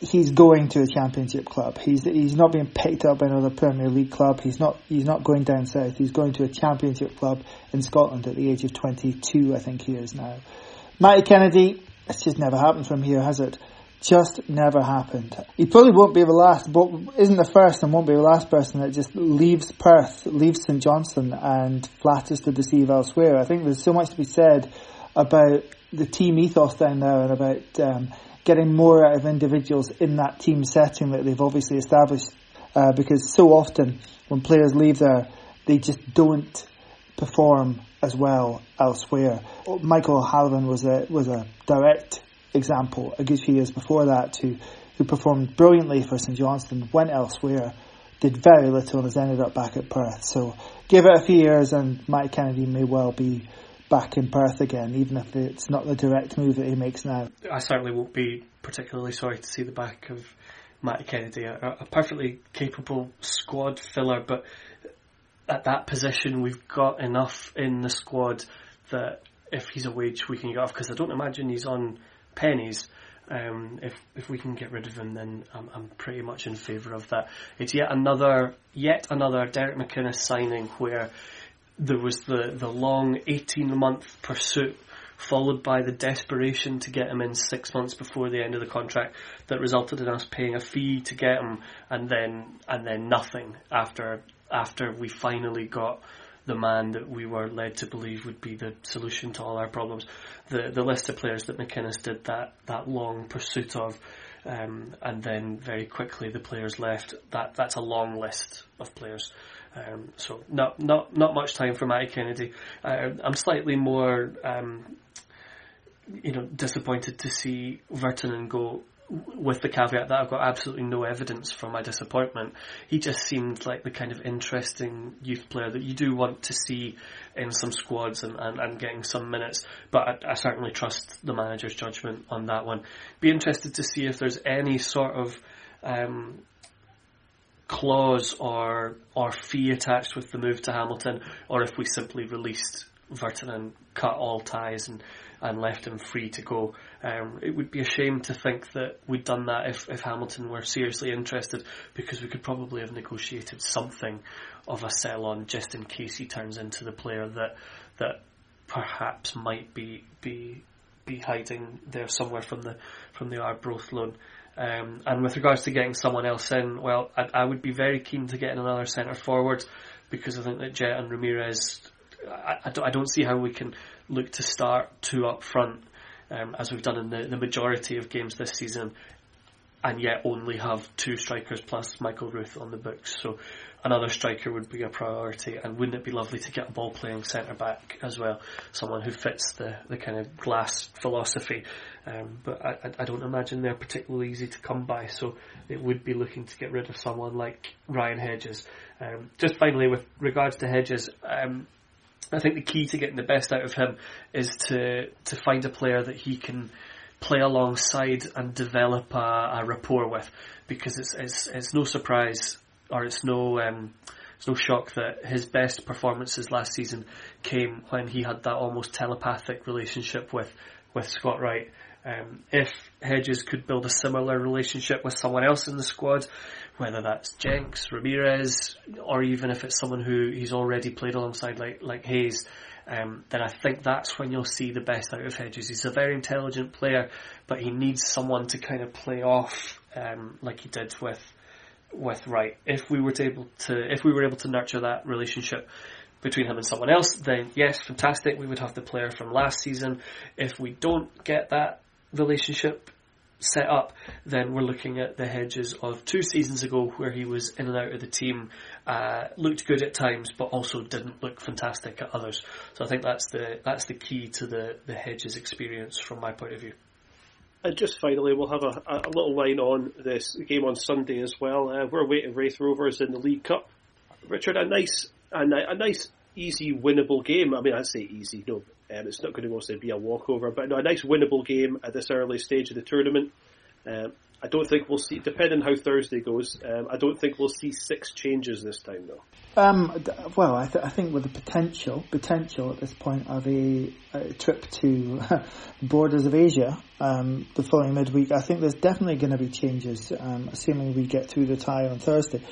he's going to a championship club. He's he's not being picked up by another Premier League club. He's not he's not going down south. He's going to a championship club in Scotland at the age of 22, I think he is now. Matty Kennedy, it's just never happened from here, has it? Just never happened. He probably won't be the last, but isn't the first and won't be the last person that just leaves Perth, leaves St Johnstone and flatters to deceive elsewhere. I think there's so much to be said about the team ethos down there and about um, getting more out of individuals in that team setting that they've obviously established. Uh, because so often when players leave there, they just don't perform as well elsewhere. Michael O'Halloran was a was a direct example a good few years before that who who performed brilliantly for St Johnstone, went elsewhere, did very little and has ended up back at Perth. So give it a few years and Mike Kennedy may well be back in Perth again, even if it's not the direct move that he makes now. I certainly won't be particularly sorry to see the back of Matty Kennedy, a, a perfectly capable squad filler, but at that position we've got enough in the squad that if he's a wage we can get off, because I don't imagine he's on pennies. Um, if if we can get rid of him, then I'm, I'm pretty much in favour of that. It's yet another yet another Derek McInnes signing where there was the, the long 18 month pursuit followed by the desperation to get him in six months before the end of the contract that resulted in us paying a fee to get him and then and then nothing after after we finally got the man that we were led to believe would be the solution to all our problems. The the list of players that McInnes did that, that long pursuit of um, and then very quickly the players left. That that's a long list of players. Um, so not not not much time for Matty Kennedy. Uh, I'm slightly more, um, you know, disappointed to see Virtanen go. With the caveat that I've got absolutely no evidence for my disappointment, he just seemed like the kind of interesting youth player that you do want to see in some squads and, and, and getting some minutes. But I, I certainly trust the manager's judgment on that one. Be interested to see if there's any sort of um, clause or or fee attached with the move to Hamilton, or if we simply released and cut all ties and, and left him free to go. Um, it would be a shame to think that we'd done that if, if Hamilton were seriously interested, because we could probably have negotiated something of a sell on just in case he turns into the player that that perhaps might be be be hiding there somewhere from the from the Arbroath loan. Um, and with regards to getting someone else in, well, I, I would be very keen to get in another centre forward because I think that Jet and Ramirez, I, I, don't, I don't see how we can look to start two up front um, as we've done in the, the majority of games this season and yet only have two strikers plus Michael Ruth on the books. So another striker would be a priority, and wouldn't it be lovely to get a ball playing centre back as well, someone who fits the, the kind of glass philosophy. Um, but I, I don't imagine they're particularly easy to come by, so it would be looking to get rid of someone like Ryan Hedges. Um, just finally, with regards to Hedges, um, I think the key to getting the best out of him is to to find a player that he can play alongside and develop a, a rapport with, because it's, it's it's no surprise or it's no um, it's no shock that his best performances last season came when he had that almost telepathic relationship with with Scott Wright. Um, if Hedges could build a similar relationship with someone else in the squad, whether that's Jenks, Ramirez, or even if it's someone who he's already played alongside, like like Hayes, um, then I think that's when you'll see the best out of Hedges. He's a very intelligent player, but he needs someone to kind of play off um, like he did with with Wright. If we were to able to, if we were able to nurture that relationship between him and someone else, then yes, fantastic. We would have the player from last season. If we don't get that relationship set up, then we're looking at the hedges of two seasons ago where he was in and out of the team, uh, looked good at times, but also didn't look fantastic at others. So I think that's the that's the key to the, the hedges experience from my point of view. And just finally, we'll have a, a little line on this game on Sunday as well. Uh, we're waiting Raith Rovers in the League Cup. Richard, a nice, a, a nice, easy, winnable game. I mean, I'd say easy. No, um, it's not going to mostly be a walkover, but no, a nice winnable game at this early stage of the tournament. Um, I don't think we'll see, depending how Thursday goes, um, I don't think we'll see six changes this time though. Um, well, I, th- I, think with the potential, potential at this point of a, a trip to borders of Asia um, the following midweek, I think there's definitely going to be changes, um, assuming we get through the tie on Thursday.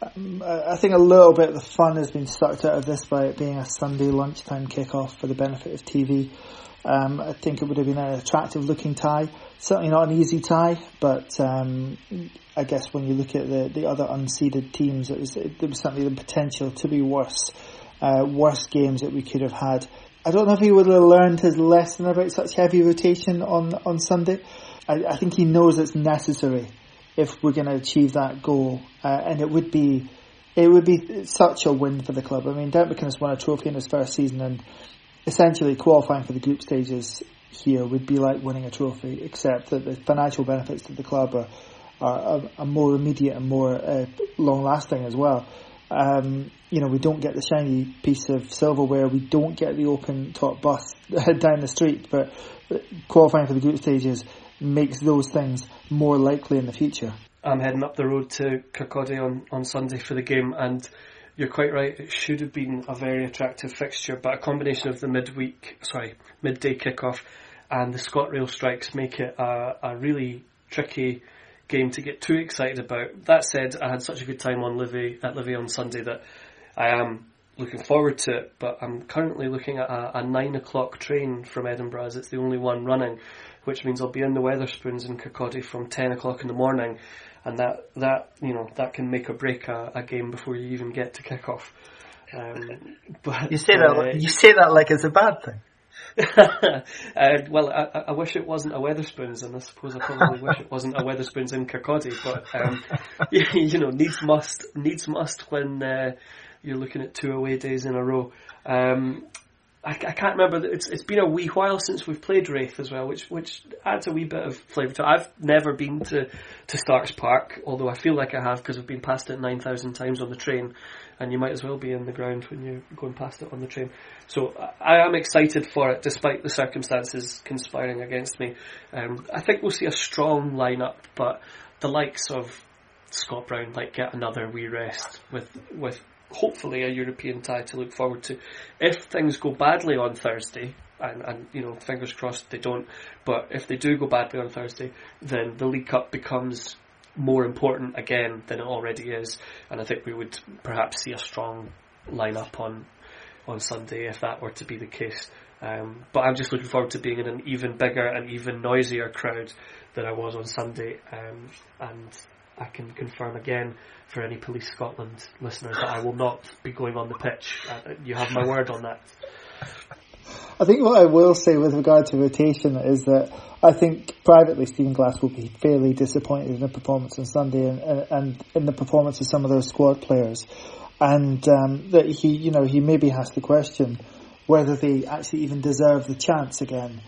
I think a little bit of the fun has been sucked out of this by it being a Sunday lunchtime kickoff for the benefit of TV. Um, I think it would have been an attractive looking tie. Certainly not an easy tie, but um, I guess when you look at the, the other unseeded teams, it was, it, there was certainly the potential to be worse, uh, worse games that we could have had. I don't know if he would have learned his lesson about such heavy rotation on, on Sunday. I, I think he knows it's necessary if we're going to achieve that goal, uh, and it would be it would be such a win for the club. I mean, Derek McInnes won a trophy in his first season, and essentially qualifying for the group stages here would be like winning a trophy, except that the financial benefits to the club are are, are more immediate and more uh, long lasting as well. Um, you know, we don't get the shiny piece of silverware, we don't get the open top bus down the street, but qualifying for the group stages makes those things more likely in the future. I'm heading up the road to Kirkcaldy on, on Sunday for the game, and you're quite right. It should have been a very attractive fixture, but a combination of the midweek, sorry, midday kickoff and the ScotRail strikes make it a, a really tricky game to get too excited about. That said, I had such a good time on Livy at Livy on Sunday that I am looking forward to it. But I'm currently looking at a, a nine o'clock train from Edinburgh, as it's the only one running, which means I'll be in the Wetherspoons in Kirkcaldy from ten o'clock in the morning, and that that you know that can make or break a, a game before you even get to kick off. Um, but you say that uh, you say that like it's a bad thing. uh, well, I, I, wish it wasn't a Wetherspoons, and I suppose I probably wish it wasn't a Wetherspoons in Kirkcaldy. But um, you, you, know, needs must, needs must when uh, you're looking at two away days in a row. Um, I, I, can't remember. It's it's been a wee while since we've played Raith as well, which which adds a wee bit of flavour to it. I've never been to, to Starks Park, although I feel like I have because I've been past it nine thousand times on the train, and you might as well be in the ground when you're going past it on the train. So I am excited for it, despite the circumstances conspiring against me. Um, I think we'll see a strong lineup, but the likes of Scott Brown might get another wee rest with with hopefully a European tie to look forward to. If things go badly on Thursday, and, and you know, fingers crossed they don't, but if they do go badly on Thursday, then the League Cup becomes more important again than it already is, and I think we would perhaps see a strong lineup on on Sunday if that were to be the case. Um, but I'm just looking forward to being in an even bigger and even noisier crowd than I was on Sunday, um, and I can confirm again for any Police Scotland listeners that I will not be going on the pitch. Uh, you have my word on that. I think what I will say with regard to rotation is that I think privately Stephen Glass will be fairly disappointed in the performance on Sunday and, and in the performance of some of those squad players, and um, that he, you know, he maybe has to question whether they actually even deserve the chance again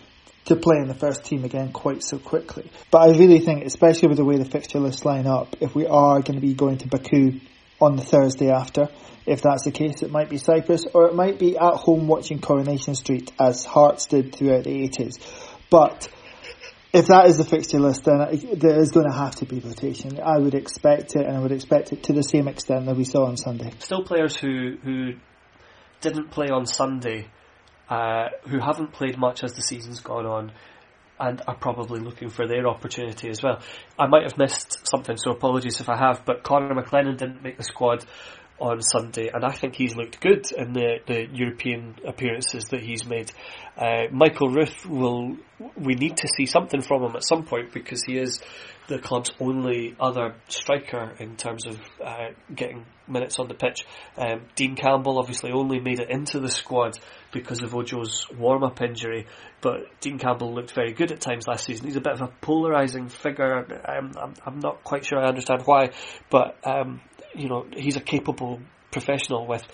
to play in the first team again quite so quickly. But I really think, especially with the way the fixture lists line up, if we are going to be going to Baku on the Thursday after, if that's the case, it might be Cyprus or it might be at home watching Coronation Street as Hearts did throughout the 80s. But if that is the fixture list, then there is going to have to be rotation. I would expect it, and I would expect it to the same extent that we saw on Sunday. Still, players who who didn't play on Sunday uh, who haven't played much as the season's gone on and are probably looking for their opportunity as well. I might have missed something, so apologies if I have, but Connor McLennan didn't make the squad. On Sunday, and I think he's looked good in the, the European appearances that he's made. Uh, Michael Ruth will, we need to see something from him at some point because he is the club's only other striker in terms of uh, getting minutes on the pitch. Um, Dean Campbell obviously only made it into the squad because of Ojo's warm-up injury, but Dean Campbell looked very good at times last season. He's a bit of a polarising figure. I'm, I'm, I'm not quite sure I understand why, but um, you know he's a capable professional with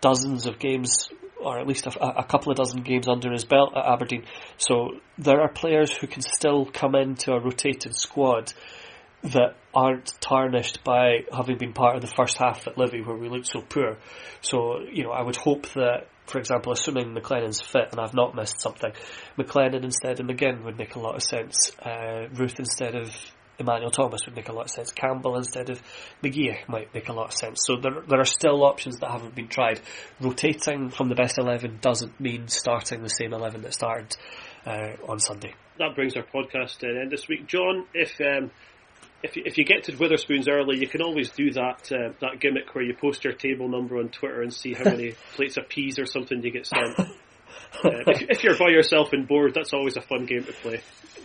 dozens of games or at least a, a, couple of dozen games under his belt at Aberdeen. So there are players who can still come into a rotated squad that aren't tarnished by having been part of the first half at Livy where we looked so poor. So, you know, I would hope that, for example, assuming McLennan's fit and I've not missed something, McLennan instead of McGinn would make a lot of sense. Uh, Ruth instead of Emmanuel Thomas would make a lot of sense. Campbell instead of McGee might make a lot of sense. So there, there are still options that haven't been tried. Rotating from the best 11 doesn't mean starting the same 11 that started uh, on Sunday. That brings our podcast to an end this week. John, if um, if you, if you get to Wetherspoon's early, you can always do that uh, that gimmick where you post your table number on Twitter and see how many plates of peas or something you get sent. uh, if, if, you're by yourself and bored, that's always a fun game to play.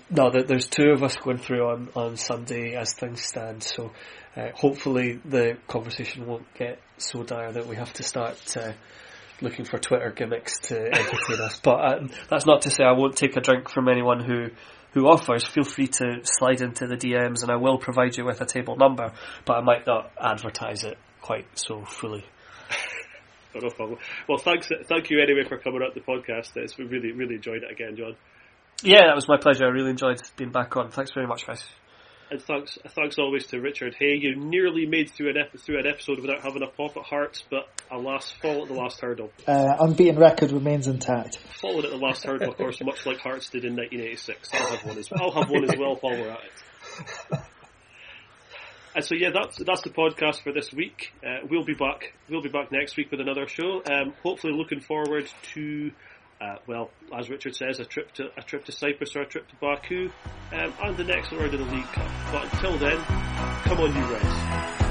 No, there's two of us going through on, on Sunday as things stand, so uh, hopefully the conversation won't get so dire that we have to start uh, looking for Twitter gimmicks to entertain us. But um, that's not to say I won't take a drink from anyone who who offers, feel free to slide into the DMs and I will provide you with a table number, but I might not advertise it quite so fully. no problem. Well, thanks, thank you anyway for coming out the podcast. It's, we really, really enjoyed it again, John. Yeah, that was my pleasure. I really enjoyed being back on. Thanks very much, guys. And thanks, thanks always to Richard Hay. You nearly made through an ep- through an episode without having a pop at Hearts, but alas, fall at the last hurdle. Uh, unbeaten record remains intact. Fallen at the last hurdle, of course, much like Hearts did in 1986. I'll have one as well. I'll have one as well while we're at it. And so yeah, that's that's the podcast for this week. Uh, we'll be back. We'll be back next week with another show. Um, hopefully, looking forward to uh, well, as Richard says, a trip to a trip to Cyprus or a trip to Baku, um, and the next round of the League Cup. But until then, come on, you Reds.